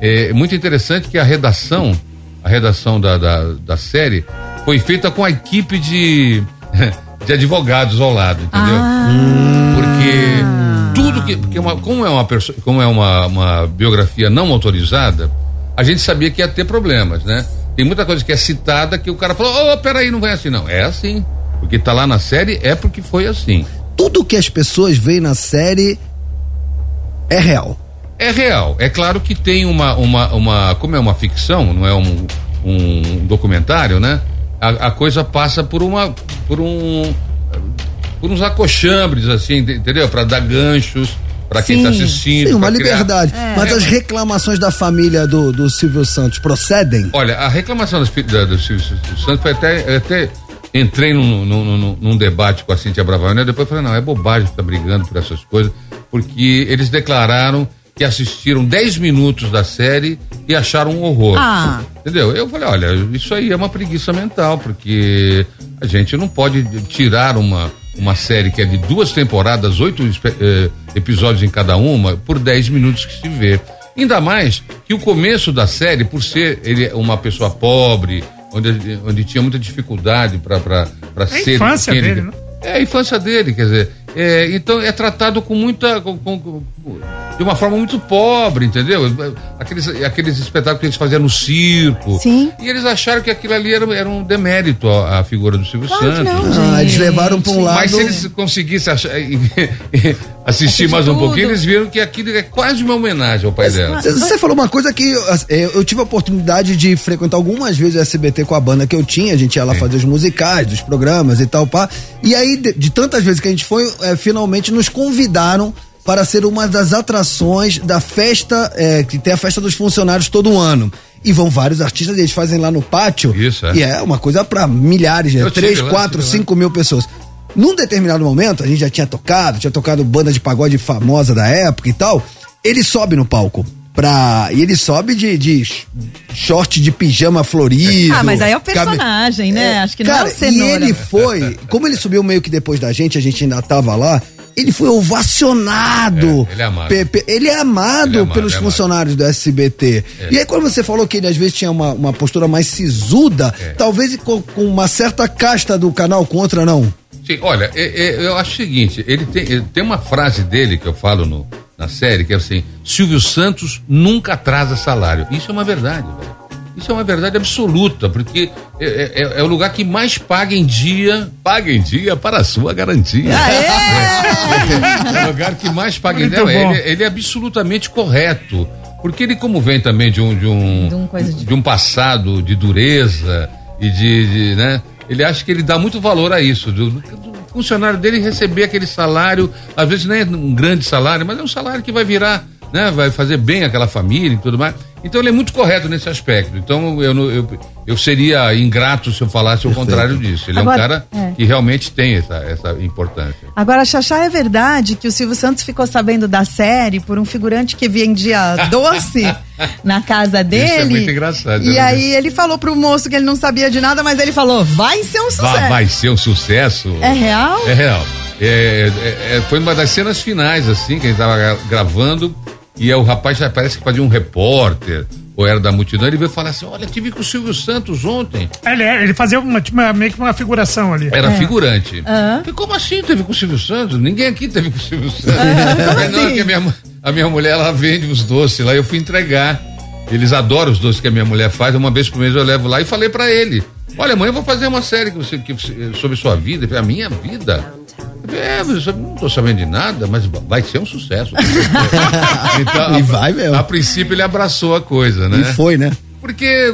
É muito interessante que a redação, a redação da, da, da série, foi feita com a equipe de, de advogados ao lado, entendeu? Porque tudo que. Porque uma, como é, uma, perso- como é uma, uma biografia não autorizada, a gente sabia que ia ter problemas, né? Tem muita coisa que é citada que o cara falou, ô, peraí, não vai assim, não. É assim. Porque tá lá na série, é porque foi assim. Tudo que as pessoas veem na série é real. É real. É claro que tem uma, uma, uma como é uma ficção, não é um, um documentário, né? A, a coisa passa por uma, por um, por uns acochambres assim, ent- entendeu? Para dar ganchos para quem Sim. tá assistindo. Sim, uma liberdade. É. Mas as reclamações da família do, do Silvio Santos procedem? Olha, a reclamação fi- da- do Silvio Santos foi até, até entrei num, num, num- num debate com a Cintia Bravanel, depois falei, não, é bobagem ficar brigando por essas coisas, porque eles declararam que assistiram 10 minutos da série e acharam um horror. Ah. Entendeu? Eu falei, olha, isso aí é uma preguiça mental, porque a gente não pode tirar uma, uma série que é de duas temporadas, oito eh, episódios em cada uma, por 10 minutos que se vê. Ainda mais que o começo da série, por ser ele uma pessoa pobre, onde, onde tinha muita dificuldade para É a ser. infância quem ele- dele, né? É a infância dele, quer dizer. é, então é tratado com muita. com- com- de uma forma muito pobre, entendeu? Aqueles, aqueles espetáculos que eles faziam no circo. Sim. E eles acharam que aquilo ali era, era um demérito à, à figura do Silvio Claro Santos. não, Ah, eles levaram pra um lado. Mas se eles conseguissem achar- assistir mais um tudo. pouquinho, eles viram que aquilo é quase uma homenagem ao pai dela. Você falou uma coisa que é, eu tive a oportunidade de frequentar algumas vezes o SBT com a banda que eu tinha. A gente ia lá fazer os musicais, dos programas e tal, pá. E aí, de, de tantas vezes que a gente foi, é, finalmente nos convidaram para ser uma das atrações da festa, é, que tem a festa dos funcionários todo ano. E vão vários artistas, eles fazem lá no pátio. Isso, é. E é uma coisa para milhares, né? Eu tive 3, lá, 4, tive lá. 5 mil pessoas. Num determinado momento, a gente já tinha tocado, tinha tocado banda de pagode famosa da época e tal. Ele sobe no palco. Pra, e ele sobe de, de sh- short de pijama florido. Ah, mas aí é o cabe- personagem, né? Acho que não Cara, é o cenoura. e ele foi, como ele subiu meio que depois da gente, a gente ainda tava lá, ele foi ovacionado. É, ele é amado. Pe- pe- ele é amado Ele é amado, pelos é amado. funcionários do SBT. É. E aí, quando você falou que ele às vezes tinha uma, uma postura mais sisuda, É. talvez com, com uma certa casta do canal contra, não. Sim, olha, é- é- eu acho o seguinte, ele tem, ele tem uma frase dele que eu falo no- na série, que é assim, Silvio Santos nunca atrasa salário. Isso é uma verdade, velho. Isso é uma verdade absoluta, porque é, é- é o lugar que mais paga em dia, paga em dia para a sua garantia. É o lugar que mais paga em Muito dia. bom. Ele, ele é absolutamente correto. Porque ele, como vem também de um, de um, De um de- de um passado de dureza e de, de, né? Ele acha que ele dá muito valor a isso, do, do funcionário dele receber aquele salário, às vezes nem é um grande salário, mas é um salário que vai virar, né? Vai fazer bem aquela família e tudo mais. Então ele é muito correto nesse aspecto. Então eu, eu, eu seria ingrato se eu falasse o contrário disso. Ele Agora, é um cara é. que realmente tem essa, essa importância. Agora, Xaxá, é verdade que o Silvio Santos ficou sabendo da série por um figurante que vendia doce na casa dele. Isso é muito engraçado, E né? aí ele falou pro moço que ele não sabia de nada, mas ele falou: vai ser um sucesso. Vai, vai ser um sucesso. É real? É real. É, é, é, foi uma das cenas finais, assim, que a gente tava gra- gravando, e aí o rapaz já parece que fazia um repórter, ou era da multidão, ele veio falar assim: olha, tive com o Silvio Santos ontem. Ele, é- ele fazia uma, tipo, uma- meio que uma figuração ali. Era figurante. Aham. Falei, como assim teve com o Silvio Santos? Ninguém aqui teve com o Silvio Santos. como Falei, não, assim? que a minha, a minha mulher, ela vende os doces lá, eu fui entregar. Eles adoram os doces que a minha mulher faz, uma vez por mês eu levo lá e falei pra ele. Olha, amanhã eu vou fazer uma série que você, que sobre sua vida. A minha vida? É, mas eu não tô sabendo de nada, mas vai ser um sucesso. com certeza." então, E a- vai mesmo. A princípio ele abraçou a coisa, né? E foi, né? Porque eh,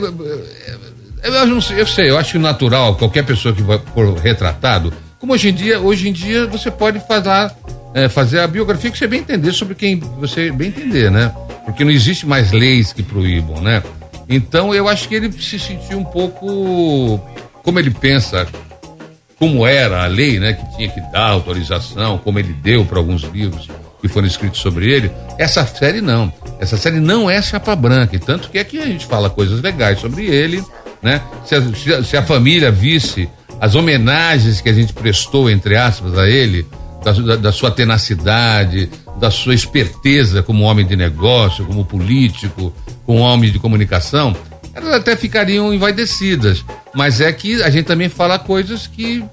eu, não sei, eu sei, eu acho natural, qualquer pessoa que for retratado, como hoje em dia, hoje em dia você pode fazer, eh, fazer a biografia que você bem entender sobre quem você bem entender, né? Porque não existe mais leis que proíbam, né? Então eu acho que ele se sentiu um pouco como ele pensa como era a lei, né, que tinha que dar autorização, como ele deu para alguns livros que foram escritos sobre ele. Essa série não. Essa série não é chapa branca, e tanto que aqui a gente fala coisas legais sobre ele, né? Se a, se a- se a família visse as homenagens que a gente prestou, entre aspas, a ele, da, da- da sua tenacidade, da sua esperteza como homem de negócio, como político, como homem de comunicação, elas até ficariam envaidecidas. Mas é que a gente também fala coisas que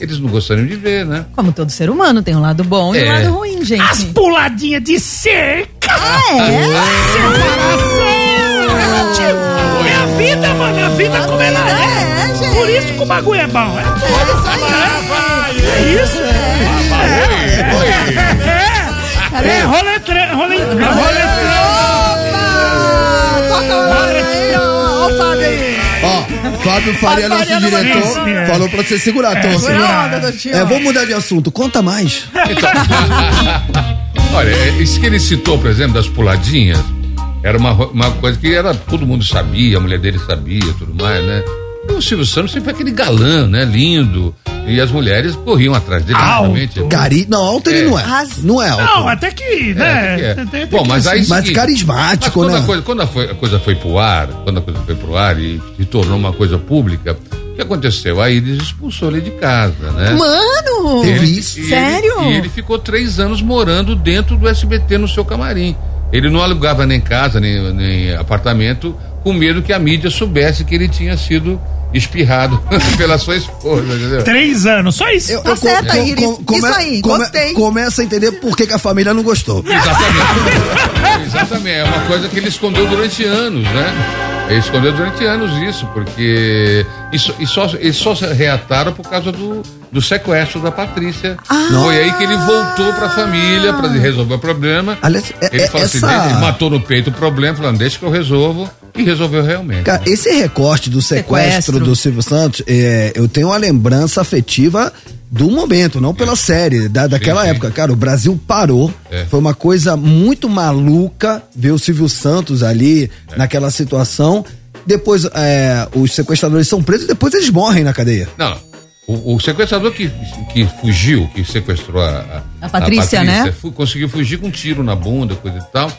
eles não gostariam de ver, né? Como todo ser humano, tem um lado bom e um É. lado ruim, gente. As puladinhas de cerca! Ah, Separação! É a vida, mano, a vida como ela é. É, gente. Por isso que o bagulho é bom. É tudo. É isso. É, é. É, roletre, roletre, roletre. Toca o aí, ó, ó o Fábio aí. Ó, Fábio Faria, nosso diretor, falou pra você segurar, Tom. Segura a onda, Doutinho. É, vamos mudar de assunto. Conta mais. Olha, é, isso que ele citou, por exemplo, das puladinhas, era uma, uma coisa que era, todo mundo sabia, a mulher dele sabia, tudo mais, né? E o Silvio Santos sempre foi aquele galã, né? Lindo. E as mulheres corriam atrás dele, Alto. realmente. Cari... Não, alto ele É. não é. Não é alto. Não, até que, É, né? que é. Bom, mas aí Mas seguinte, carismático, mas quando né? A coisa, quando a, foi- a coisa foi pro ar, quando a coisa foi pro ar e se tornou uma coisa pública, o que aconteceu? A Iris expulsou ele de casa, né? Mano! Teve isso? e ele- Sério? e ele ficou três anos morando dentro do SBT no seu camarim. Ele não alugava nem casa, nem, nem apartamento, com medo que a mídia soubesse que ele tinha sido espirrado pela sua esposa, entendeu? Três anos, só isso. Tá certo, Iris. Isso aí, gostei. Começa a entender por que, que a família não gostou. Exatamente. Exatamente. É uma coisa que ele escondeu durante anos, né? Ele escondeu durante anos isso, porque. E só, e só- eles só se reataram por causa do, do sequestro da Patrícia. Ah. Foi aí que ele voltou pra família pra resolver o problema. Aliás, é- ele é- falou assim, essa- ele matou no peito o problema, falando, deixa que eu resolvo. E resolveu realmente. Cara, esse recorte do sequestro, Sequestro. do Silvio Santos, é, eu tenho uma lembrança afetiva do momento, não pela série, da, daquela sim. época. Cara, o Brasil parou. É. Foi uma coisa muito maluca ver o Silvio Santos ali É. naquela situação. Depois é, os sequestradores são presos e depois eles morrem na cadeia. Não, o, o sequestrador que, que fugiu, que sequestrou a, A Patrícia, né? fu- conseguiu fugir com um tiro na bunda, coisa e tal.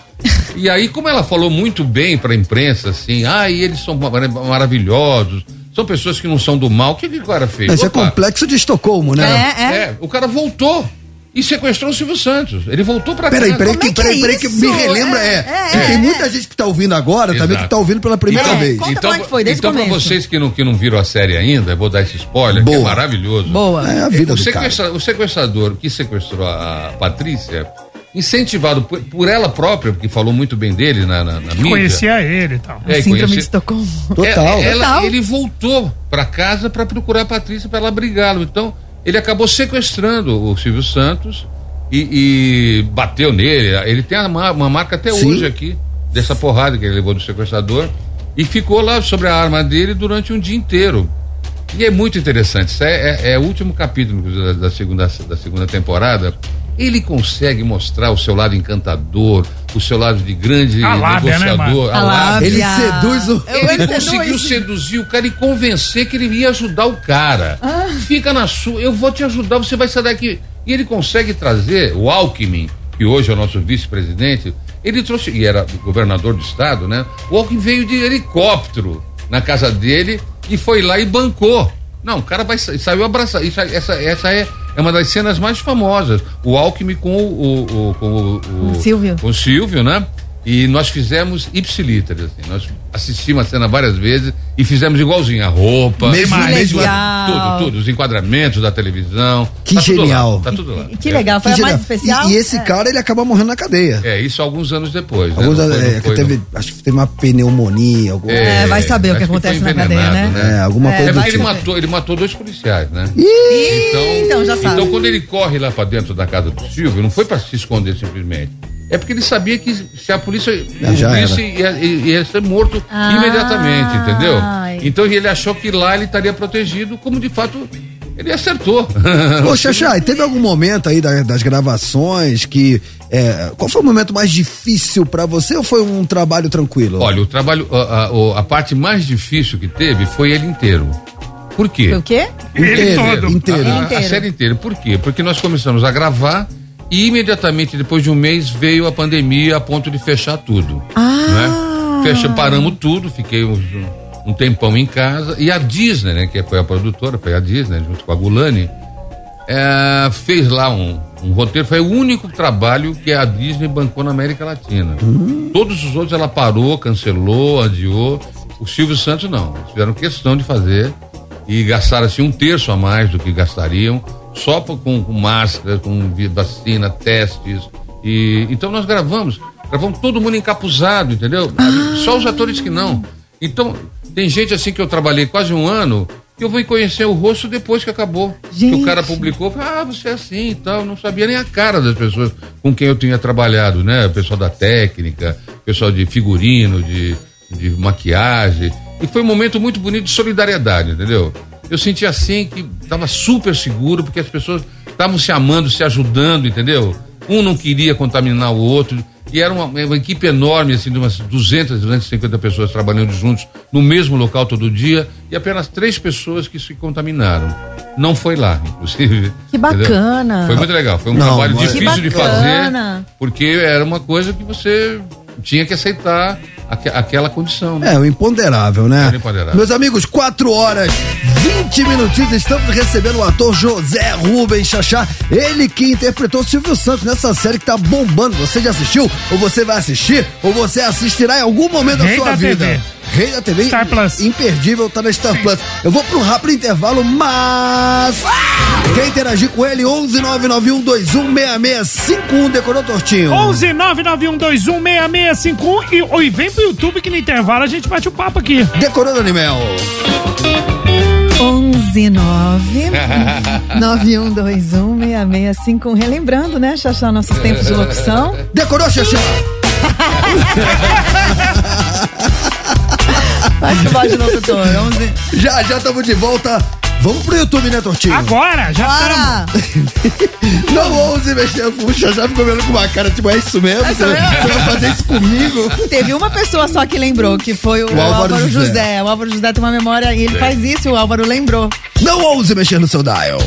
e aí, como ela falou muito bem pra imprensa, assim, ah, e eles são mar- maravilhosos, são pessoas que não são do mal, o que, que o cara fez? Isso é Opa, complexo de Estocolmo, né? É, é. é, o cara voltou e sequestrou o Silvio Santos. Ele voltou pra Peraí, casa. peraí, Como é peraí, é peraí, que isso? me relembra, é. É, é, tem é. muita gente que tá ouvindo agora, também Exato. que tá ouvindo pela primeira Então, vez. Conta como é que foi, desde então pra vocês que não, que não viram a série ainda, eu vou dar esse spoiler, que é Boa. maravilhoso. Boa. É a vida o, do cara. sequestra- o sequestrador que sequestrou a, Patrícia, incentivado por, por ela própria, porque falou muito bem dele na, na, na mídia. Conhecia ele e tal. É, Síndrome conheci- de Estocolmo. Total. É, ela- Total. Ele voltou pra casa pra procurar a Patrícia pra ela brigá-lo. Então, ele acabou sequestrando o Silvio Santos e, e bateu nele. Ele tem uma, uma marca até Sim. hoje aqui, dessa porrada que ele levou do sequestrador. E ficou lá sobre a arma dele durante um dia inteiro. E é muito interessante. Isso é, é- é o último capítulo da, da segunda, da segunda temporada. Ele consegue mostrar o seu lado encantador, o seu lado de grande A lábia, né, negociador. mano? a A lábia. lábia. Ele seduz o- Ele ele conseguiu seduz. seduzir o cara e convencer que ele ia ajudar o cara. Ah. Fica na sua, eu vou te ajudar, você vai sair daqui. E ele consegue trazer o Alckmin, que hoje é o nosso vice-presidente, ele trouxe, e era governador do estado, né? O Alckmin veio de helicóptero na casa dele e foi lá e bancou. Não, o cara vai, sa- saiu abraçar. Isso, essa essa é, é uma das cenas mais famosas. O Alckmin com o, o- o- com o, o- O Silvio. com o Silvio, né? E nós fizemos ipsiliter, assim. Nós assistimos a cena várias vezes e fizemos igualzinho. A roupa, Mesmo- mesmo- tudo, tudo. Os enquadramentos da televisão. Que Tá tudo lá, genial. tá tudo lá. Que legal, foi Que a mais genial. especial? E, e esse É. cara, ele acaba morrendo na cadeia. É, isso alguns anos depois. né? Alguns, Não foi- é, que foi, teve, não. acho que teve uma pneumonia. Alguma... É, vai saber o que acontece foi na cadeia, envenenado, né? É, alguma É, coisa É do porque ele tipo. matou, ele matou dois policiais, né? Ih, então já sabe. Então, quando ele corre lá pra dentro da casa do Silvio, não foi pra se esconder simplesmente. É porque ele sabia que se a polícia já ouvisse, ia, ia, ser morto Ah. imediatamente, entendeu? Ai. Então ele achou que lá ele estaria protegido, como de fato ele acertou. Ô, Xaxá, e teve algum momento aí da- das gravações que. é, qual foi o momento mais difícil pra você ou foi um trabalho tranquilo? Olha, o trabalho, a, a- a parte mais difícil que teve foi ele inteiro. Por quê? Foi o quê? inteiro, todo. inteiro. A, a inteiro. série inteira. Por quê? Porque nós começamos a gravar e imediatamente depois de um mês veio a pandemia a ponto de fechar tudo. Ah. Né? Fecha, paramos tudo, fiquei um, um tempão em casa e a Disney, né, que foi a produtora, foi a Disney junto com a Gulani, é, fez lá um, um roteiro, foi o único trabalho que a Disney bancou na América Latina. Todos os outros ela parou, cancelou, adiou. O Silvio Santos não, eles fizeram questão de fazer e gastaram assim um terço a mais do que gastariam, só com, com máscara, com vacina, testes. E então nós gravamos, gravamos todo mundo encapuzado, entendeu? Só os atores que não. Então tem gente assim que eu trabalhei quase um ano que eu vou conhecer o rosto depois que acabou. Que Gente. o cara publicou, falou, ah, você é assim e tal. Eu não sabia nem a cara das pessoas com quem eu tinha trabalhado, né? O pessoal da técnica, o pessoal de figurino, de, de maquiagem. E foi um momento muito bonito de solidariedade, entendeu? Eu senti assim que estava super seguro, porque as pessoas estavam se amando, se ajudando, entendeu? Um não queria contaminar o outro. E era uma, uma equipe enorme, assim, de umas 200, 250 pessoas trabalhando juntos no mesmo local todo dia e apenas três pessoas que se contaminaram. Não foi lá, inclusive. Que entendeu? bacana. Foi muito legal. Foi um Não, trabalho mas- difícil de fazer, porque era uma coisa que você tinha que aceitar aque- aquela condição. Né? É, o imponderável, né? Era imponderável. Meus amigos, 4 horas, 20 minutinhos, estamos recebendo o ator José Rubens Chachá, ele que interpretou Silvio Santos nessa série que tá bombando. Você já assistiu? Ou você vai assistir? Ou você assistirá em algum momento da sua da vida? TV. Rei da TV. Star Plus. Imperdível, tá na Star Plus. Eu vou um rápido intervalo, mas. Quer interagir com ele? 11 991216651, decorou tortinho. 11 991216651 e, e vem pro YouTube que no intervalo a gente bate o papo aqui. Decorou, Daniel. 11 9 9121 6651. Relembrando, né, Xaxá, nossos tempos de locução. Decorou, Xaxá? Faz que voz de locutor. 11. Já, já estamos de volta. Vamos pro YouTube, né, Tortinho? Agora, já Bora! Não ouse mexer, puxa, já ficou vendo com uma cara, tipo, é isso mesmo? Você, mesmo? você vai fazer isso comigo? Teve uma pessoa só que lembrou, que foi o, O Álvaro Álvaro, José. José. O Álvaro José tem uma memória e ele faz isso, o Álvaro lembrou. Não ouse mexer no seu dial.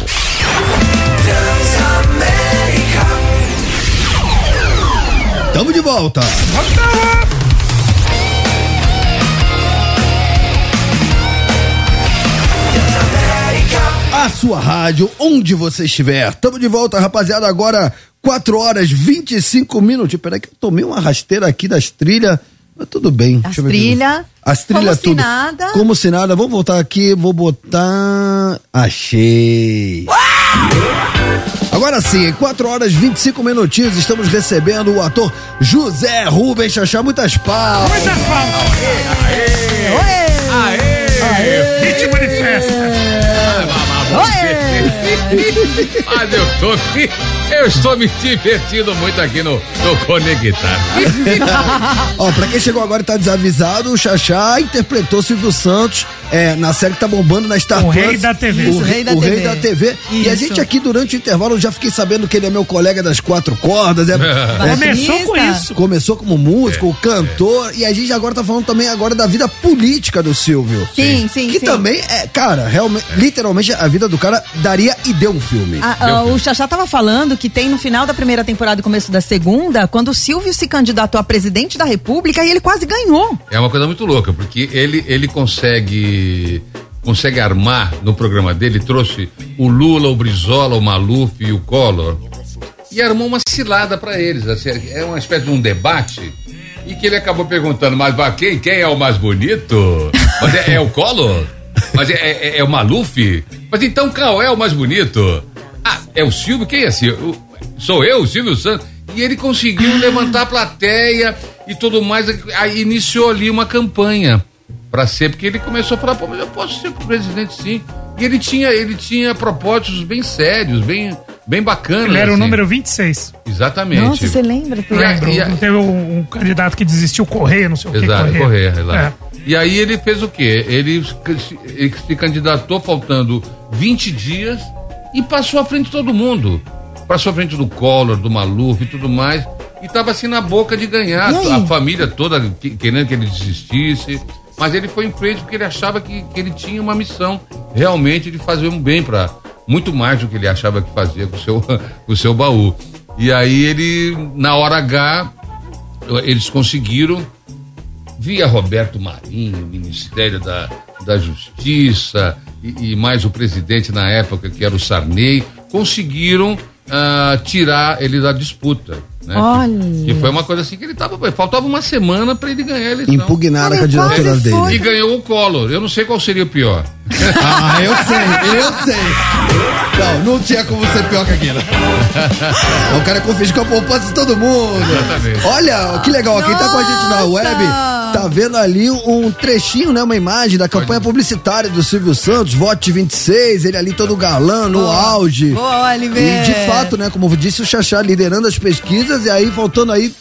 Tamo de volta. A sua rádio, onde você estiver. Tamo de volta, rapaziada. Agora, 4 horas 25 minutos. Peraí que eu tomei uma rasteira aqui das trilhas. Mas tudo bem. As Deixa eu ver aqui. trilhas. As trilhas Como se tudo. nada. Como se nada. Vamos voltar aqui. Vou botar. Achei. Agora sim, em 4 horas 25 minutinhos, estamos recebendo o ator José Rubens Chachá. Muitas palmas. Muitas palmas. Ritmo Mas eu tô eu estou me divertindo muito aqui no, no Conectar. Ó, pra quem chegou agora e tá desavisado, o Xaxá interpretou Silvio Santos é, na série que tá bombando na Star O Plus. rei da TV. O, Isso, rei, rei da o rei TV. da TV. E a Isso. gente aqui durante o intervalo eu já fiquei sabendo que ele é meu colega das quatro cordas. É, é, Começou com isso. Começou como músico, cantor, e a gente agora tá falando também agora da vida política do Silvio. Sim, sim, Que sim. também é, cara, realmente, literalmente a vida do cara daria e deu um filme. Ah, ah, o Xaxá tava falando que tem no final da primeira temporada e começo da segunda, quando o Silvio se candidatou a presidente da República e ele quase ganhou. É uma coisa muito louca, porque ele, ele consegue consegue armar no programa dele, trouxe o Lula, o Brizola, o Maluf e o Collor e armou uma cilada para eles. assim, é uma espécie de um debate E que ele acabou perguntando, mas quem, quem é o mais bonito? Mas é, é o Collor? Mas é, é, é o Maluf? Mas então qual é o mais bonito? Ah, é o Silvio? Quem é Silvio? Sou eu, o Silvio Santos. E ele conseguiu levantar a plateia e tudo mais. Aí iniciou ali uma campanha para ser, porque ele começou a falar, pô, mas eu posso ser presidente sim. E ele tinha, ele tinha propósitos bem sérios, bem, bem bacanas. Ele era o assim. número 26. Exatamente. Nossa, você lembra? Lembro. e a- Não teve um, um candidato que desistiu Correia, não sei o que. Exato, Correia. correr, lá. É. E aí ele fez o quê? Ele, se- ele se candidatou faltando 20 dias e passou à frente de todo mundo. Passou à frente do Collor, do Maluf e tudo mais. E estava assim na boca de ganhar. A família toda que- querendo que ele desistisse. Mas ele foi em frente porque ele achava que, que ele tinha uma missão realmente de fazer um bem para muito mais do que ele achava que fazia com o seu, com o seu baú. E aí ele, na hora H, eles conseguiram via Roberto Marinho, Ministério da, da Justiça e, e mais o presidente na época, que era o Sarney, conseguiram ah, tirar ele da disputa. Né? Olha. Que foi uma coisa assim que ele tava. Faltava uma semana para ele ganhar a eleição. Impugnar a Ele candidatura dele. E ganhou o Collor. Eu não sei qual seria o pior. Ah, eu sei, eu sei. Não, não tinha como ser pior que aquilo. o cara confiscou a poupança de todo mundo. Exatamente. Olha, que legal, quem tá com a gente na web tá vendo ali um trechinho, né? Uma imagem da campanha publicitária do Silvio Santos, Vote 26, ele ali todo galã, no auge. Boa, Oliveira. E de fato, né, como disse o Xaxá, liderando as pesquisas e aí faltando aí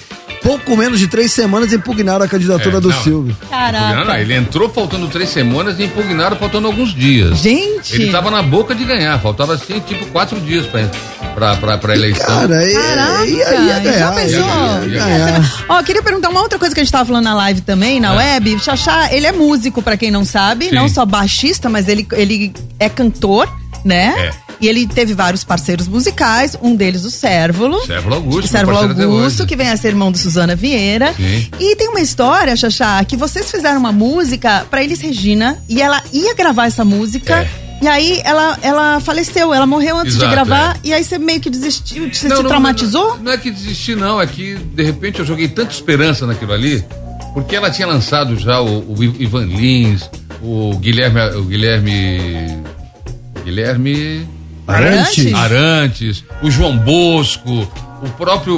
pouco menos de três semanas impugnaram a candidatura É, do não. Silvio. Não, Caraca. ele entrou faltando três semanas e impugnaram faltando alguns dias. Gente. Ele tava na boca de ganhar, faltava assim, tipo, quatro dias pra, pra, pra, pra eleição. Cara, e, Caraca, e aí ia ganhar. já pensou? ia ia ganhar. Ó, queria perguntar uma outra coisa que a gente tava falando na live também, na web. O Xaxá, ele é músico, pra quem não sabe, Sim. não só baixista, mas ele, ele é cantor, né? É. E ele teve vários parceiros musicais, um deles o Sérvulo. Sérvulo Augusto, Sérvulo Augusto, que vem a ser irmão do Suzana Vieira. Sim. E tem uma história, Xaxá, que vocês fizeram uma música pra Elis Regina e ela ia gravar essa música. É. E aí ela, ela faleceu, ela morreu antes Exato, de gravar, é. e aí você meio que desistiu, você Não, se não, traumatizou? Não, não é que desisti, não. É que, de repente, eu joguei tanta esperança naquilo ali, porque ela tinha lançado já o, o Ivan Lins, o Guilherme. O Guilherme. Guilherme. Arantes? Arantes, o João Bosco, o próprio,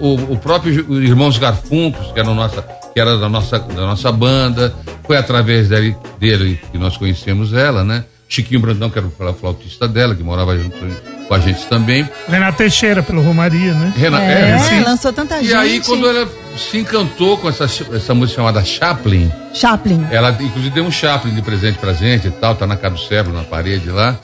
o, o próprio Irmãos Garfuncos, que era, nossa, que era da, nossa, da nossa banda. Foi através dele, dele que nós conhecemos ela, né? Chiquinho Brandão, que era o flautista dela, que morava junto com a gente também. Renato Teixeira, pelo Romaria, né? Renan, É, sim. lançou tanta E gente. aí, quando ela se encantou com essa, essa música chamada Chaplin, Chaplin. ela inclusive deu um Chaplin de presente pra gente e tal, tá na casa do cérebro, na parede lá.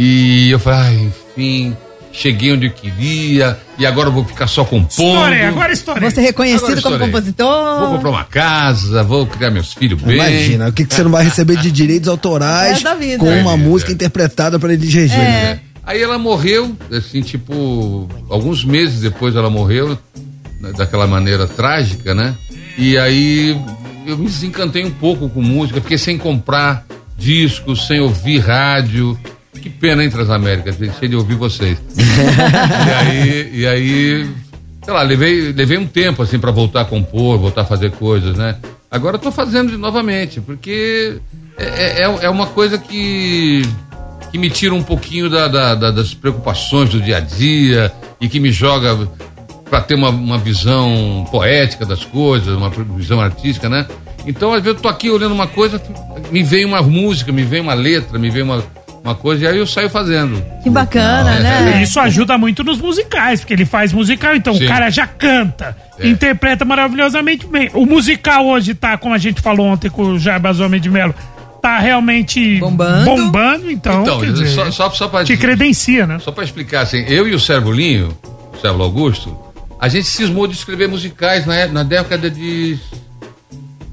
E eu falei, ah, enfim, cheguei onde eu queria, e agora eu vou ficar só compondo. Estourei, agora estourei. Você é reconhecido Agora como estourei. compositor. Vou comprar uma casa, vou criar meus filhos bem. Imagina, o que, que você não vai receber de direitos autorais É com uma É, música é. interpretada para Elis Regina. É. Aí ela morreu, assim, tipo, alguns meses depois ela morreu, né, daquela maneira trágica, né? E aí eu me desencantei um pouco com música, fiquei sem comprar discos, sem ouvir rádio. Que pena, hein, Transamérica? Deixei de ouvir vocês. e aí, e aí, sei lá, levei, levei um tempo, assim, pra voltar a compor, voltar a fazer coisas, né? Agora eu tô fazendo novamente, porque é, é, é uma coisa que que me tira um pouquinho da- da- da- das preocupações do dia a dia e que me joga para ter uma, uma visão poética das coisas, uma visão artística, né? Então, às vezes, eu tô aqui olhando uma coisa, me vem uma música, me vem uma letra, me vem uma, uma coisa, e aí eu saio fazendo. Que bacana, É. né? Isso ajuda muito nos musicais, porque ele faz musical, então Sim. o cara já canta, É. interpreta maravilhosamente bem. O musical hoje tá, como a gente falou ontem com o Jarbas Homem de Melo, tá realmente Bombando. bombando, então, Então, quer dizer, só, só, só para te credencia, né? Só para explicar, assim, eu e o Servolinho, o Sérvulo Augusto, a gente cismou de escrever musicais na, é- na década de.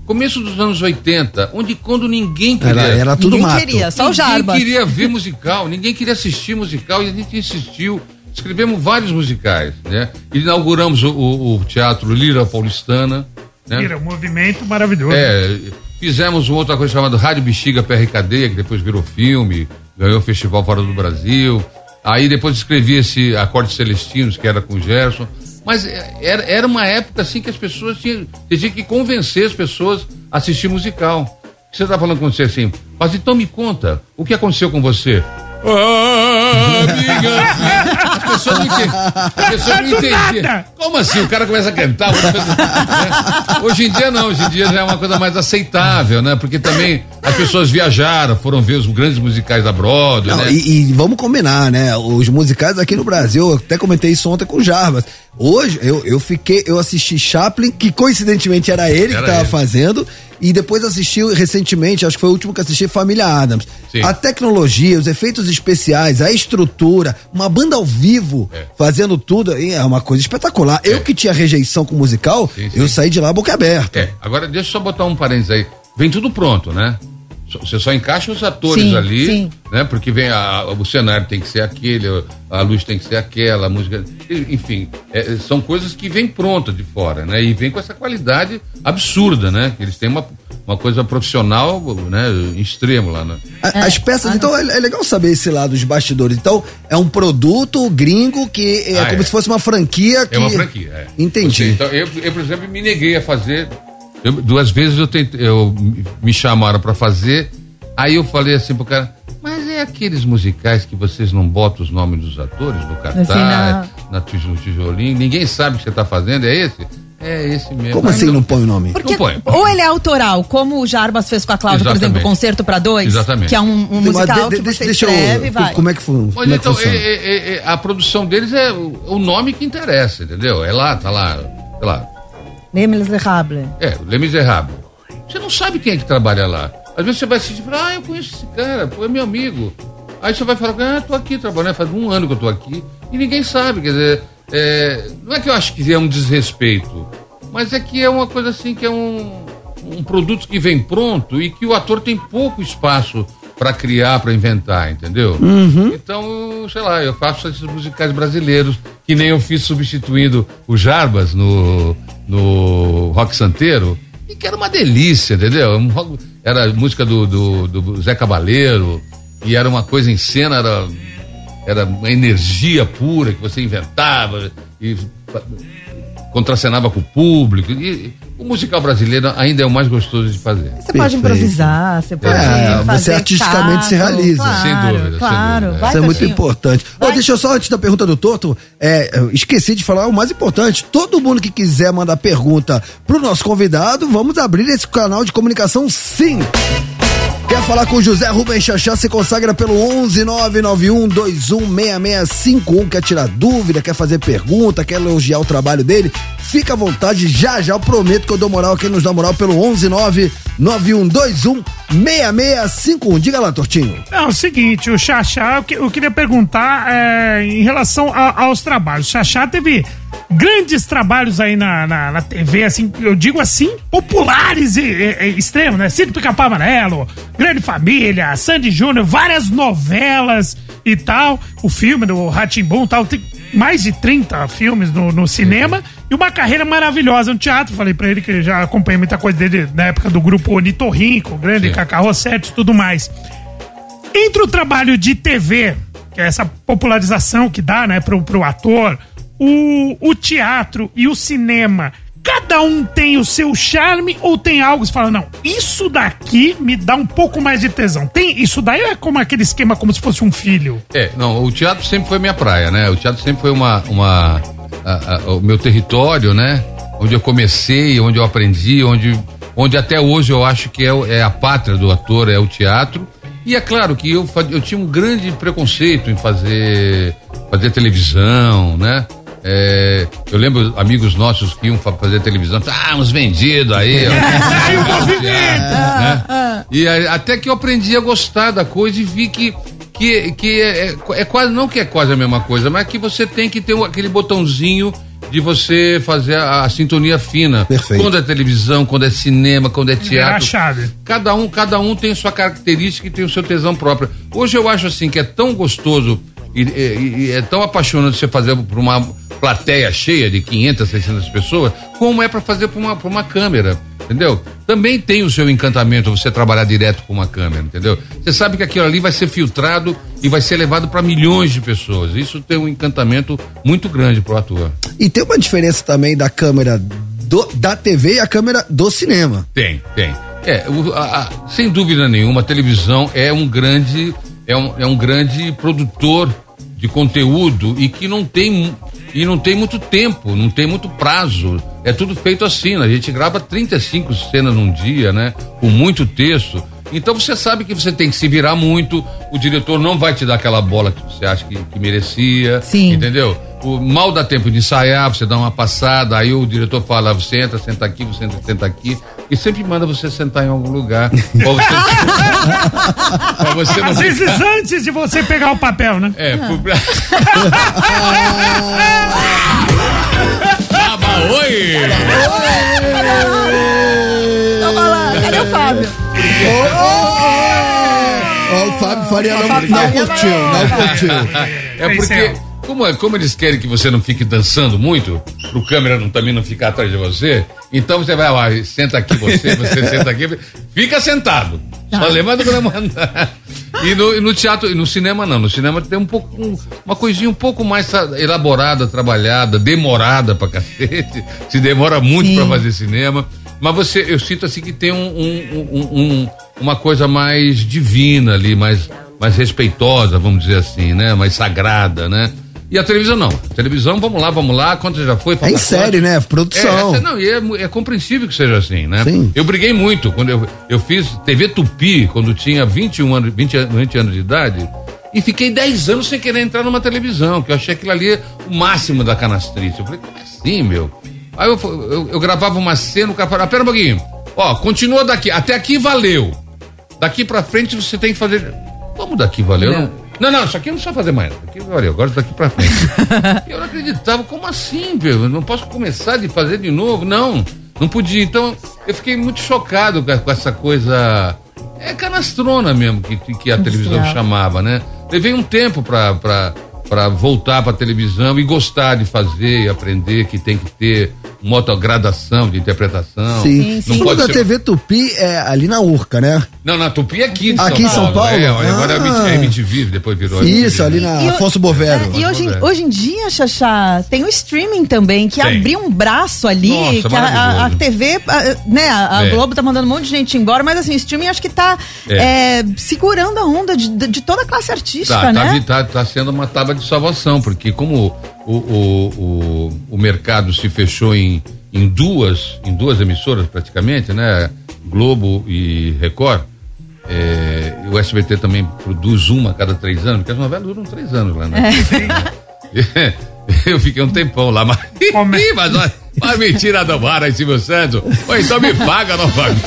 Começo dos anos 80, onde quando ninguém queria. Era, era tudo Ninguém mato. queria, só o ninguém queria ver musical, ninguém queria assistir musical e a gente insistiu. Escrevemos vários musicais, né? Inauguramos o, o- o Teatro Lira Paulistana, né? Vira um movimento maravilhoso. É, fizemos uma outra coisa chamada Rádio Bexiga PR Cadeia, que depois virou filme, ganhou o festival fora do Brasil. Aí depois escrevi esse Acordes Celestinos, que era com o Gerson. Mas é, era, era uma época assim que as pessoas tinham, tinha que convencer as pessoas a assistir musical. Você tá falando com você assim, mas então me conta, o que aconteceu com você? Ah, amiga, as pessoas não entendiam. As pessoas não nada. Como assim? O cara começa a cantar. outra pessoa- né? Hoje em dia não, hoje em dia já é uma coisa mais aceitável, né? Porque também as pessoas viajaram, foram ver os grandes musicais da Broadway, Não, né? e, e vamos combinar, né? Os musicais aqui no Brasil, eu até comentei isso ontem com o Jarbas. Hoje, eu, eu fiquei, eu assisti Chaplin, que coincidentemente era ele Era que tava ele. fazendo, e depois assisti recentemente, acho que foi o último que assisti, Família Adams. Sim. A tecnologia, os efeitos especiais, a estrutura, uma banda ao vivo É. fazendo tudo, é uma coisa espetacular. Eu que tinha rejeição com musical, Sim, sim. eu saí de lá boca aberta. É, agora deixa eu só botar um parênteses aí. Vem tudo pronto, né? Você só encaixa os atores Sim, ali, sim. né? Porque vem a- o cenário tem que ser aquele, a luz tem que ser aquela, a música, enfim, é, são coisas que vêm prontas de fora, né? E vem com essa qualidade absurda, né? Eles têm uma, uma coisa profissional, né? Em extremo lá, né? A- As peças, então é, é legal saber esse lado dos bastidores. Então, é um produto gringo que é Ah, como é. se fosse uma franquia que. É uma franquia, é. Entendi. Você- então, eu, eu, por exemplo, me neguei a fazer. Eu- duas vezes eu, tentei, eu me chamaram pra fazer. Aí eu falei assim pro cara, mas é aqueles musicais que vocês não botam os nomes dos atores no cartaz, Assim, não. na no tijolinho, ninguém sabe o que você tá fazendo, é esse? É esse mesmo. Como Mas assim não põe o nome? Porque Não põe. ou ele é autoral, como o Jarbas fez com a Cláudia, por exemplo, Concerto pra Dois, Exatamente. que é um, um musical de- que de- você deixa eu- escreve e vai. Como é que, Mas como é que então, funciona? é- é- é- a produção deles é o, o nome que interessa, entendeu? É lá, tá lá, sei lá, Les Miserables. É, Les Miserables. Você não sabe quem é que trabalha lá. Às vezes você vai assistir e fala, ah, eu conheço esse cara, pô, é meu amigo. Aí você vai falar, ah, tô aqui trabalhando, faz um ano que eu tô aqui. E ninguém sabe, quer dizer, é, não é que eu acho que é um desrespeito, mas é que é uma coisa assim, que é um, um produto que vem pronto e que o ator tem pouco espaço para criar, para inventar, entendeu? Então, sei lá, eu faço esses musicais brasileiros, que nem eu fiz substituindo o Jarbas no, no Rock Santeiro, e que era uma delícia, entendeu? Era música do, do, do Zé Cabaleiro, e era uma coisa em cena, era, era uma energia pura que você inventava e contracenava com o público. E, o musical brasileiro ainda é o mais gostoso de fazer. Você pode Perfeito. improvisar, você pode É, fazer você artisticamente se realiza. Claro, Sem dúvida, sem claro. dúvida. Vai, Isso é muito importante. Vai. deixa eu só, antes da pergunta do Toto, é, esqueci de falar o mais importante. Todo mundo que quiser mandar pergunta pro nosso convidado, vamos abrir esse canal de comunicação sim. Quer falar com José Rubens Chachá? Se consagra pelo 11991216651. Quer tirar dúvida, quer fazer pergunta, quer elogiar o trabalho dele? Fica à vontade, já já eu prometo que eu dou moral. Quem nos dá moral pelo 11991216651. Diga lá, Tortinho. É o seguinte, o Xaxá, eu queria perguntar é, em relação a- aos trabalhos. O Xaxá teve grandes trabalhos aí na, na, na TV, assim, eu digo assim, populares e, e- e extremos, né? Cid Pica-Pau Amarelo, Grande Família, Sandy Júnior, várias novelas e tal. O filme do Ratimbum e tal, tem mais de 30 filmes no, no cinema e uma carreira maravilhosa no teatro. Falei pra ele que já acompanhei muita coisa dele na época do grupo Onitorrinco, Grande. Cacá Rossetti e tudo mais. Entre o trabalho de TV, que é essa popularização que dá, né, pro, pro ator, o, o teatro e o cinema, cada um tem o seu charme ou tem algo que você fala, não, isso daqui me dá um pouco mais de tesão. Tem, isso daí é como aquele esquema como se fosse um filho. É, não, o teatro sempre foi minha praia, né? O teatro sempre foi uma, uma a- a- o meu território, né? Onde eu comecei, onde eu aprendi, onde, onde até hoje eu acho que é, é a pátria do ator, é o teatro. E é claro que eu, eu tinha um grande preconceito em fazer, fazer televisão, né? É, eu lembro amigos nossos que iam fa- fazer televisão, ah, uns vendidos aí. ó. Aí o movimento! né? E aí, até que eu aprendi a gostar da coisa e vi que que, que é, é- é quase não que é quase a mesma coisa, mas que você tem que ter um- aquele botãozinho de você fazer a, a sintonia fina. Perfeito. Quando é televisão, quando é cinema, quando é É a teatro. chave. Cada um, cada um tem sua característica e tem o seu tesão próprio. Hoje eu acho assim que é tão gostoso e, e- e é tão apaixonante você fazer para uma plateia cheia de 500, 600 pessoas, como é para fazer para uma, pra uma câmera, entendeu? Também tem o seu encantamento você trabalhar direto com uma câmera, entendeu? Você sabe que aquilo ali vai ser filtrado e vai ser levado para milhões de pessoas. Isso tem um encantamento muito grande pro ator. E tem uma diferença também da câmera do- da TV e a câmera do cinema. Tem, tem. É, o- a- a- sem dúvida nenhuma, a televisão é um grande, é um, é um grande produtor de conteúdo e que não tem e não tem muito tempo, não tem muito prazo. É tudo feito assim, né? a gente grava 35 cenas num dia, né? Com muito texto. Então você sabe que você tem que se virar muito, o diretor não vai te dar aquela bola que você acha que, que merecia. Sim. Entendeu? O, mal dá tempo de ensaiar, você dá uma passada, aí o diretor fala, você entra, senta aqui, você entra, senta aqui. E sempre manda você sentar em algum lugar. pra você, pra você não Às vezes ficar- antes de você pegar o papel, né? É, por... Baba, oi! Toma lá, cadê o Fábio? Ó, o Fábio Faria não, Fábio não curtiu, não curtiu. É porque, como, é- como eles querem que você não fique dançando muito, pro câmera não, também não ficar atrás de você, então você vai lá, senta aqui você, você senta aqui, fica sentado. Só lembra do que eu mandar. E no, e no teatro, e no cinema não, no cinema tem um pouco, um- uma coisinha um pouco mais tra- elaborada, trabalhada, demorada pra cacete, se demora muito Sim. pra fazer cinema, mas você, eu sinto assim que tem um, um- um- um- uma coisa mais divina ali, mais, mais respeitosa, vamos dizer assim, né? Mais sagrada, né? E a televisão não. A televisão, vamos lá, vamos lá, quanto já foi? É em série, né? É, Produção. essa- não, e é, é compreensível que seja assim, né? Sim. Eu briguei muito quando eu, eu fiz TV Tupi, quando tinha 21 anos, 20, an- 20 anos de idade, e fiquei 10 anos sem querer entrar numa televisão, que eu achei aquilo ali o máximo da canastrice. Eu falei, como assim, meu? Aí eu, eu, eu gravava uma cena, o cara falava, ah, pera um pouquinho, ó, continua daqui, até aqui valeu. Daqui pra frente você tem que fazer. Como daqui valeu? Não, não, não, isso aqui não precisa fazer mais. Daqui valeu, agora daqui pra frente. eu não acreditava, como assim, meu? Eu não posso começar de fazer de novo? Não, não podia. Então, eu fiquei muito chocado com, essa coisa. É canastrona mesmo que, que a televisão chamava, né? Levei um tempo pra, pra, pra voltar pra televisão e gostar de fazer e aprender que tem que ter uma gradação de interpretação. Sim. Não O pode da ser- TV Tupi é ali na Urca, né? não, na Tupi é aqui Aqui em São Paulo? É, agora é Ah. MTV, depois virou Isso, ali na E o- Afonso Bovero. É, e hoje, em- hoje em dia, Xaxá, tem o streaming também, que Tem. abriu um braço ali, Nossa, que a, a- a. TV, a- né, a, a É. Globo tá mandando um monte de gente embora, mas assim, o streaming acho que tá É. é, segurando a onda de, de toda a classe artística, Tá, tá, né? vi- tá, tá sendo uma tábua de salvação, porque como o, o, o, o mercado se fechou em, em duas, em duas emissoras praticamente, né? Globo e Record, é, o SBT também produz uma a cada três anos, porque as novelas duram três anos lá, né? Eu fiquei um tempão lá, mas. Como é? Mas, olha, mas me tira do ar aí, Silvio Santos. Ou então me paga novamente.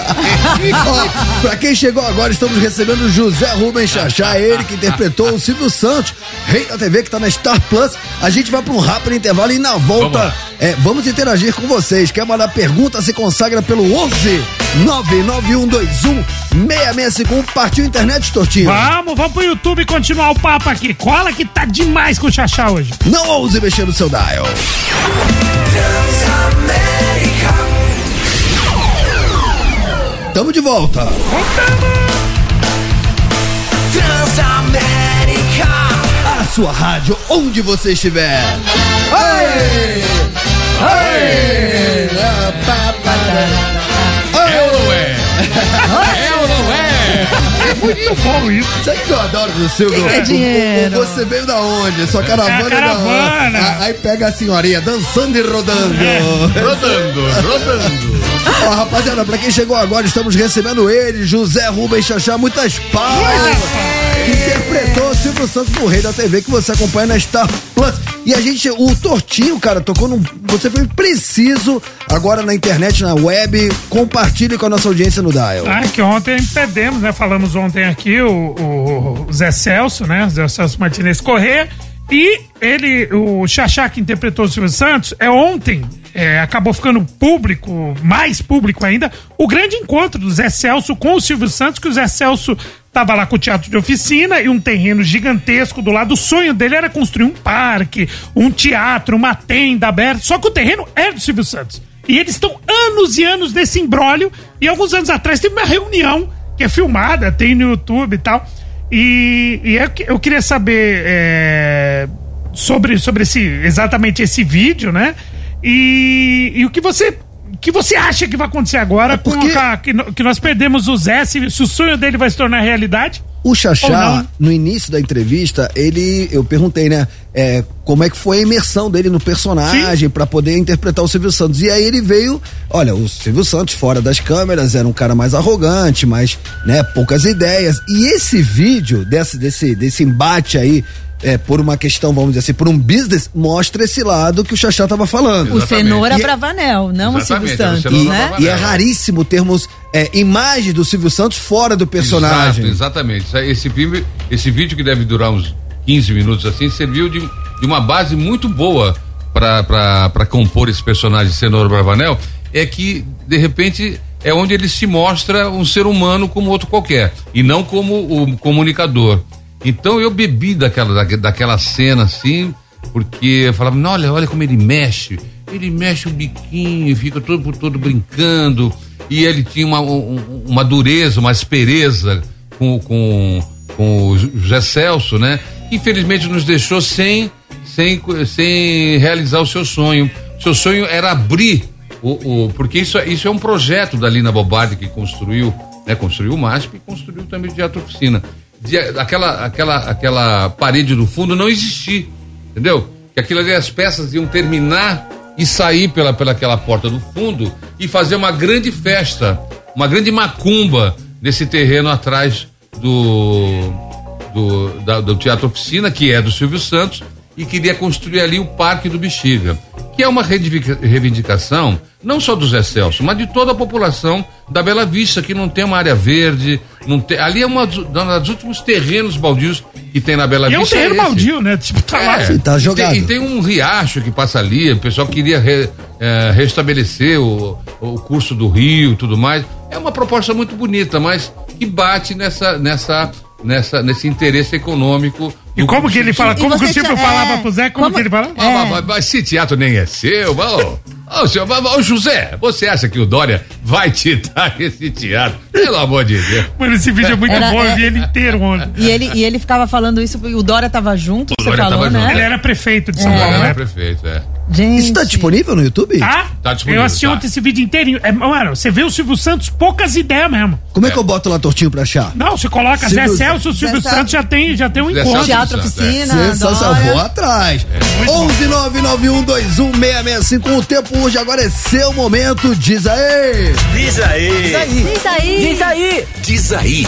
Ó, pra quem chegou agora, estamos recebendo o José Rubens Chachá, ele que interpretou o Silvio Santos, rei da TV que tá na Star Plus. A gente vai pra um rápido intervalo e na Vamos volta lá. é, vamos interagir com vocês. Quer mandar pergunta? Se consagra pelo 11 99121 665. Partiu internet, Tortinho. Vamos, vamos pro YouTube continuar o papo aqui. Cola que tá demais com o Xaxá hoje. Não ouse mexer no seu dial. Tamo de volta. A sua rádio, onde você estiver. Oi! Oi! É ou não é? É ou não é? Muito bom isso. Sabe o que eu adoro do Silvio? Quem quer dinheiro? O- o- Você veio da onde? Sua caravana É a é da caravana. onde? Ah, Aí pega a senhorinha dançando e rodando. Rodando, rodando. Ó, rapaziada, pra quem chegou agora, estamos recebendo ele, José Rubens Chachá, muitas palmas. Que interpretou o Silvio Santos no Rei da TV, que você acompanha na Star Plus. E a gente, o Tortinho, cara, tocou num. Você foi preciso agora na internet, na web. Compartilhe com a nossa audiência no Dial. Ah, que ontem perdemos, né? Falamos ontem aqui o, o Zé Celso, né? Zé Celso Martinez Corrêa. E ele, o Xaxá que interpretou o Silvio Santos, é ontem, é, acabou ficando público, mais público ainda, o grande encontro do Zé Celso com o Silvio Santos, que o Zé Celso tava lá com o teatro de oficina e um terreno gigantesco do lado. O sonho dele era construir um parque, um teatro, uma tenda aberta, só que o terreno era do Silvio Santos. E eles estão anos e anos nesse imbróglio. E alguns anos atrás teve uma reunião que é filmada, tem no YouTube e tal. E, e eu, que- eu queria saber é, sobre, sobre esse, exatamente esse vídeo, né? E, e o que você. que você acha que vai acontecer agora com porque- a, que, que nós perdemos o Zé, se, se o sonho dele vai se tornar realidade? O Xaxá, no início da entrevista, ele. Eu perguntei, né? é, como é que foi a imersão dele no personagem pra poder interpretar o Silvio Santos. E aí ele veio. Olha, o Silvio Santos, fora das câmeras, era um cara mais arrogante, mais, né, poucas ideias. E esse vídeo desse, desse, desse embate aí. É, por uma questão, vamos dizer assim, por um business, mostra esse lado que o Xaxá tava falando. O Cenoura E- Bravanel, não o Silvio Exatamente, é o Santos, né? E é raríssimo termos é, imagens do Silvio Santos fora do personagem. Exato, exatamente. Esse filme, esse vídeo que deve durar uns 15 minutos assim, serviu de, de uma base muito boa para compor esse personagem Cenoura Bravanel, é que de repente é onde ele se mostra um ser humano como outro qualquer e não como o comunicador. Então eu bebi daquela daque- daquela cena assim, porque eu falava, "Não, olha, olha como ele mexe. Ele mexe o biquinho, fica todo por todo brincando. E ele tinha uma, um- uma dureza, uma aspereza com, com, com o José Celso, né? Infelizmente nos deixou sem, sem, sem realizar o seu sonho. Seu sonho era abrir o, o- porque isso, isso é um projeto da Lina Bobardi que construiu, né? Construiu o MASP e construiu também o Teatro Oficina. De, aquela, aquela, aquela parede do fundo não existir, entendeu? Que aquilo ali as peças iam terminar e sair pela, pela aquela porta do fundo e fazer uma grande festa, uma grande macumba nesse terreno atrás do, do, da- do Teatro Oficina, que é do Silvio Santos, e queria construir ali o Parque do Bexiga, que é uma reivindica- reivindicação não só do Zé Celso, mas de toda a população da Bela Vista, que não tem uma área verde, não tem, ali é uma dos, um dos últimos terrenos baldios que tem na Bela E é um Vista. terreno esse. baldio, né? Tipo, tá lá. É, tá e jogado. tem- E tem, um riacho que passa ali, o pessoal queria re- eh, restabelecer o, o curso do rio e tudo mais. É uma proposta muito bonita, mas que bate nessa, nessa, nessa, nesse interesse econômico. E como que ele fala? Como que o Silvio falava pro Zé? Como, que ele fala? Ah, mas, mas- mas esse teatro nem é seu, ô, ô, senhor, ô, ô, José, você acha que o Dória vai te dar esse teatro? Pelo amor de Deus. Mano, esse vídeo é muito Era- bom, eu é- vi ele inteiro ontem. E ele, e ele ficava falando isso, e o Dória tava junto, O você Dória falou, tava né? junto, Ele era prefeito de São Ele Paulo, era né? prefeito, é. Gente. Isso tá disponível no YouTube? Tá? Tá disponível, eu assisti tá. ontem esse vídeo inteirinho. É, mano, você vê o Silvio Santos, poucas ideias mesmo. Como é que eu boto lá tortinho pra achar? Não, você coloca Silvio- Zé Celso, o Silvio Zé Santos já tem, já tem um Zé encontro. Teatro Oficina, Sensacional, vou atrás. 11991216651. O tempo hoje agora é seu momento. Diz aí. Diz aí. Diz aí. Diz aí. Diz aí.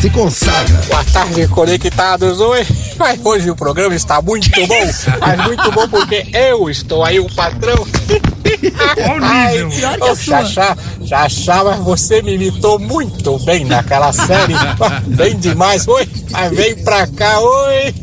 Se consagra. Boa tarde, conectados. Oi. Mas hoje o programa está muito bom. Mas muito bom porque eu estou aí, o patrão. O Ai, nível. Pior que a sua. Xaxá, Xaxá, mas você me imitou muito bem naquela série. Bem demais. Oi, mas vem pra cá, oi.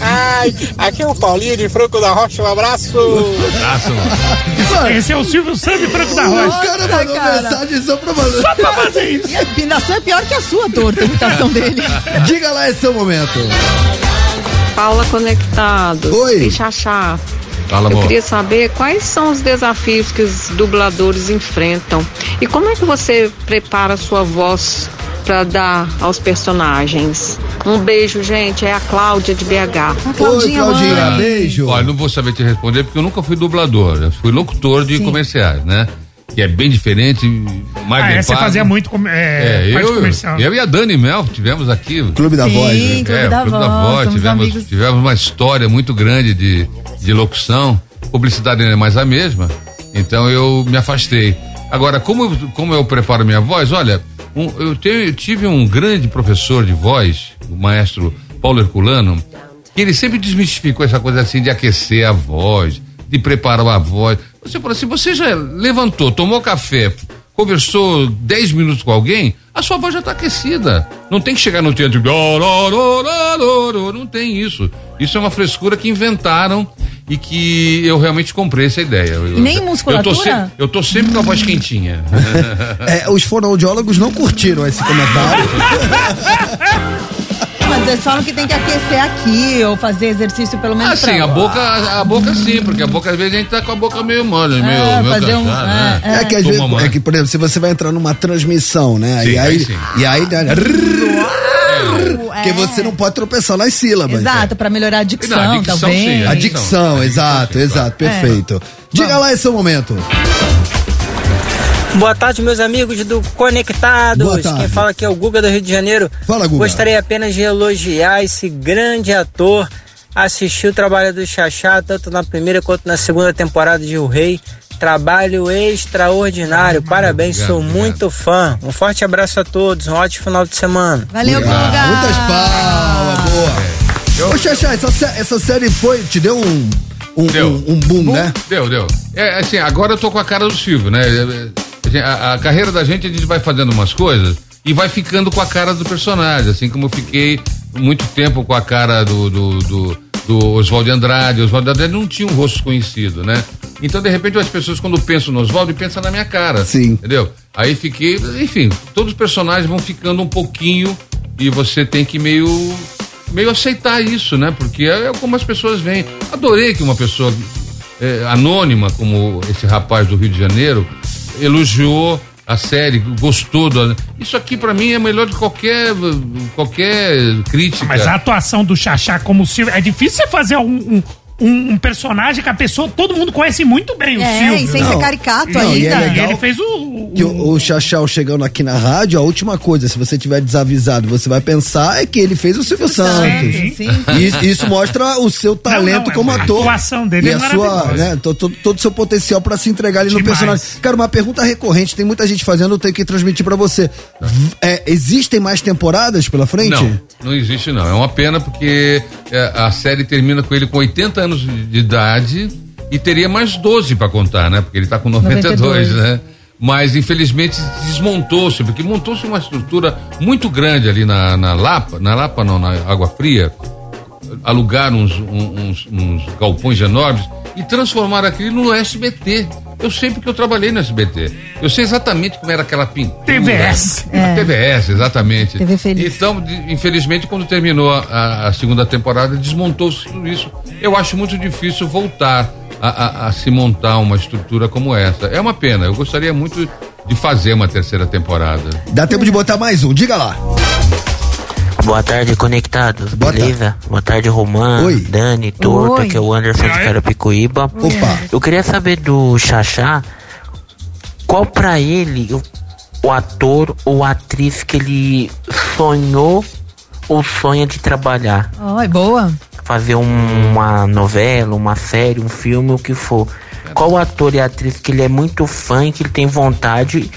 Ai, aqui é o Paulinho de Franco da Rocha. Um abraço. Abraço, mano. Esse é o Silvio Santos e Franco da O Rocha. cara Nossa, mandou cara. mensagem só pra mandar. Só pra fazer isso. E a imitação é pior que a sua, torta, a imitação dele. Diga lá, é seu momento. Paula Conectado. Oi. E Xaxá. Fala, Eu queria saber quais são os desafios que os dubladores enfrentam e como é que você prepara a sua voz para dar aos personagens. Um beijo, gente. É a Cláudia de BH. Oi, Claudinha, beijo. Olha, não vou saber te responder porque eu nunca fui dublador. Eu fui locutor de comerciais, né? Que é bem diferente, mais Ah, bem é, você pago. fazia muito com- é, É, parte eu, comercial. eu e a Dani Mel tivemos aqui. Clube da Sim, Voz. né? Clube é, da o Clube da Voz, Tivemos, amigos. tivemos uma história muito grande de, de locução. Publicidade não é mais a mesma. Então eu me afastei. Agora, como, eu- como eu preparo minha voz? Olha, um- eu, tenho, eu tive um grande professor de voz, o maestro Paulo Herculano, que ele sempre desmistificou essa coisa assim de aquecer a voz, de preparar a voz. Você falou assim: você já levantou, tomou café, conversou 10 minutos com alguém, a sua voz já está aquecida. Não tem que chegar no teatro. Não tem isso. Isso é uma frescura que inventaram e que eu realmente comprei essa ideia. Eu- E nem eu tô, musculatura? sempre, eu tô sempre com a voz quentinha. É, os fonoaudiólogos não curtiram esse comentário. Mas eles falam que tem que aquecer aqui ou fazer exercício pelo menos. Assim, pra- a boca, a boca sim, porque a boca às vezes a gente tá com a boca meio mole, meio, É, meio fazer um- né? É, que às Toma vezes, é que, por exemplo, se você vai entrar numa transmissão, né? Sim, e aí, aí sim. e aí, né, Porque você não pode tropeçar nas sílabas. Exato, pra melhorar a dicção, Não, a dicção, talvez. sim, a dicção, exato, exato, perfeito. Diga lá esse seu momento. Boa tarde, meus amigos do Conectados. Boa tarde. Quem fala aqui é o Guga do Rio de Janeiro. Fala, Guga. Gostaria apenas de elogiar esse grande ator. Assisti o trabalho do Xaxá, tanto na primeira quanto na segunda temporada de O Rei. Trabalho extraordinário. Parabéns, obrigado, sou obrigado. muito fã. Um forte abraço a todos, um ótimo final de semana. Valeu, Ah, Muitas palmas, boa. Ô, Xaxá, essa, essa série foi, te deu um, um, Deu. um, um boom, né? Deu, deu. É, assim, agora eu tô com a cara do Silvio, né? É, é, A, a carreira da gente, a gente vai fazendo umas coisas e vai ficando com a cara do personagem, assim como eu fiquei muito tempo com a cara do, do, do, do Oswaldo de Andrade. Oswaldo de Andrade não tinha um rosto conhecido, né? Então, de repente, as pessoas, quando pensam no Oswaldo, pensam na minha cara. Sim. Entendeu? Aí fiquei, enfim, todos os personagens vão ficando um pouquinho e você tem que meio meio aceitar isso, né? Porque é como as pessoas veem. Adorei que uma pessoa é, anônima, como esse rapaz do Rio de Janeiro, elogiou a série, gostou do. Isso aqui pra mim é melhor de qualquer qualquer crítica. Mas a atuação do Xaxá como Silvio. É difícil você fazer um, um, um- um personagem que a pessoa. Todo mundo conhece muito bem o É, Silvio. e sem ser caricato Não, e é ainda. legal E ele fez o. Que o, o Chachau chegando aqui na rádio, a última coisa, se você tiver desavisado, você vai pensar é que ele fez o Silvio Santos. Sim, sim. E Isso, mostra o seu talento não, é como a ator. atuação dele e é a sua, né, to- to- todo o seu potencial pra se entregar ali no Demais. personagem. Cara, uma pergunta recorrente, tem muita gente fazendo, eu tenho que transmitir pra você. É, existem mais temporadas pela frente? Não, não existe não. É uma pena porque é, a série termina com ele com 80 anos de de idade e teria mais 12 pra contar, né? Porque ele tá com 92, 92. né? Mas infelizmente desmontou-se, porque montou-se uma estrutura muito grande ali na, na Lapa, na Lapa não, na Água Fria, alugaram uns, uns, uns galpões enormes e transformaram aquilo no SBT. Eu sei porque eu trabalhei no SBT. Eu sei exatamente como era aquela pintura. TVS. A É. TVS, exatamente. TV Feliz. Então, de- infelizmente, quando terminou a, a segunda temporada, desmontou-se tudo isso. Eu acho muito difícil voltar a, a- a se montar uma estrutura como essa. É uma pena. Eu gostaria muito de fazer uma terceira temporada. Dá tempo de botar mais um, diga lá. Boa tarde, conectados. beleza? Boa tarde, Romano, Dani, Torto, Oi. que é o Anderson de Carapicuíba. Opa. Eu queria saber do Xaxá qual pra ele o, o ator ou atriz que ele sonhou ou sonha de trabalhar. Ai, boa. Fazer um- uma novela, uma série, um filme, o que for. Qual ator e atriz que ele é muito fã e que ele tem vontade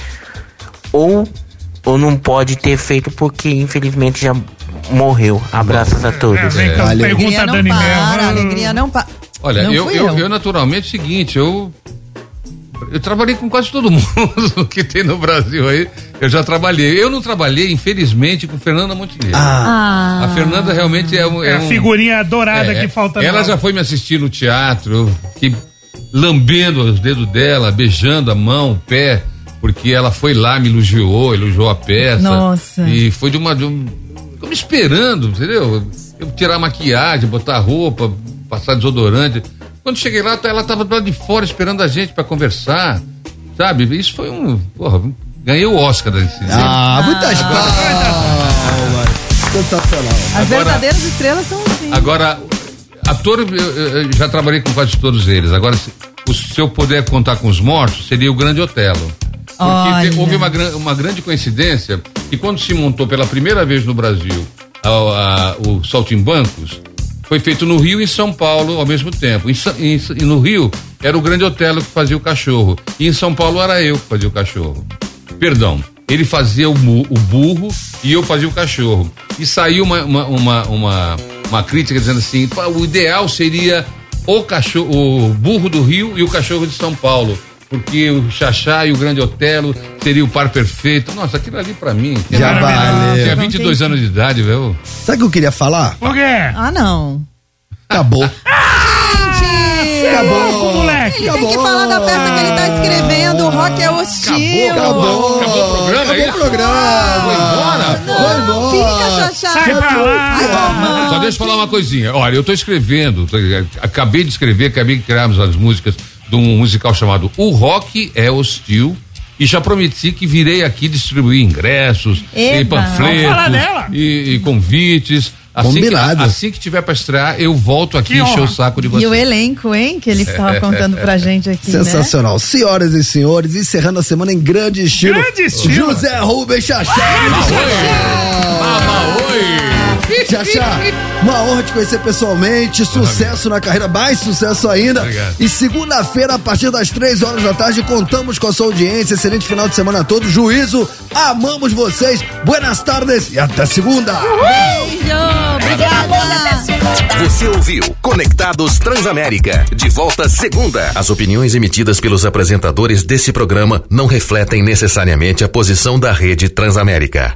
ou, ou não pode ter feito porque infelizmente já morreu. Abraços a todos. vem com a pergunta Alegria não Dani para, alegria não para. Olha, Não eu, eu, eu. eu, naturalmente, é o seguinte, eu. Eu trabalhei com quase todo mundo que tem no Brasil aí. Eu já trabalhei. Eu não trabalhei, infelizmente, com Fernanda Montenegro. Ah. A Fernanda realmente é um. É a um- figurinha dourada É, que falta Ela já foi me assistir no teatro, fiquei lambendo os dedos dela, beijando a mão, o pé, porque ela foi lá, me elogiou, elogiou a peça. Nossa. E foi de uma. De um, me esperando, entendeu? Eu tirar a maquiagem, botar roupa, passar desodorante. Quando cheguei lá, ela tava do lado de fora esperando a gente pra conversar. Sabe? Isso foi um. Porra, ganhei o Oscar desse Ah, muitas palmas. Sensacional. As Agora- verdadeiras estrelas são assim. Agora, ator, eu, eu- eu já trabalhei com quase todos eles. Agora, se, o- se eu puder contar com os mortos, seria o Grande Otelo. Porque Olha. houve uma, uma grande coincidência que quando se montou pela primeira vez no Brasil a- a- o Saltimbancos, foi feito no Rio e em São Paulo ao mesmo tempo. Em, Sa- em- e no Rio era o Grande Otelo que fazia o cachorro. E em São Paulo era eu que fazia o cachorro. Perdão, ele fazia o, o burro e eu fazia o cachorro. E saiu uma, uma, uma, uma, uma crítica dizendo assim: "Pá, o ideal seria o cachorro, o burro do Rio e o cachorro de São Paulo. Porque o Xaxá e o Grande Otelo seria o par perfeito. Nossa, aquilo ali pra mim. Já era- valeu. Tinha 22 anos de idade, velho. Sabe o que eu queria falar? Por quê? Ah, não. Acabou. Acabou. moleque. Ele tem que falar da peça que ele tá escrevendo, o rock é hostil. Acabou. Acabou o programa, Acabou é o programa. Foi embora? Foi embora. Fica, Xaxá. Sai pra lá. Ai. Só deixa eu falar uma coisinha. Olha, eu tô escrevendo, tô- acabei de escrever, acabei de criarmos as músicas de um musical chamado O Rock é Hostil, E já prometi que virei aqui distribuir ingressos, Eba. e panfletos, e, e convites. Assim que, Combinado. assim que tiver pra estrear, eu volto aqui Que encher o saco de E o vocês. elenco, hein, que ele estava contando pra gente aqui, né? Sensacional. Senhoras e senhores, encerrando a semana em grande estilo. Grande estilo. José Rubens Chachá. Chachá, uma honra te conhecer pessoalmente. Sucesso na carreira, mais sucesso ainda. Obrigado. E segunda-feira, a partir das três horas da tarde, contamos com a sua audiência. Excelente final de semana a todos. Juízo, amamos vocês. Buenas tardes e até segunda. Beijo, obrigada. Você ouviu Conectados Transamérica. De volta segunda. As opiniões emitidas pelos apresentadores desse programa não refletem necessariamente a posição da rede Transamérica.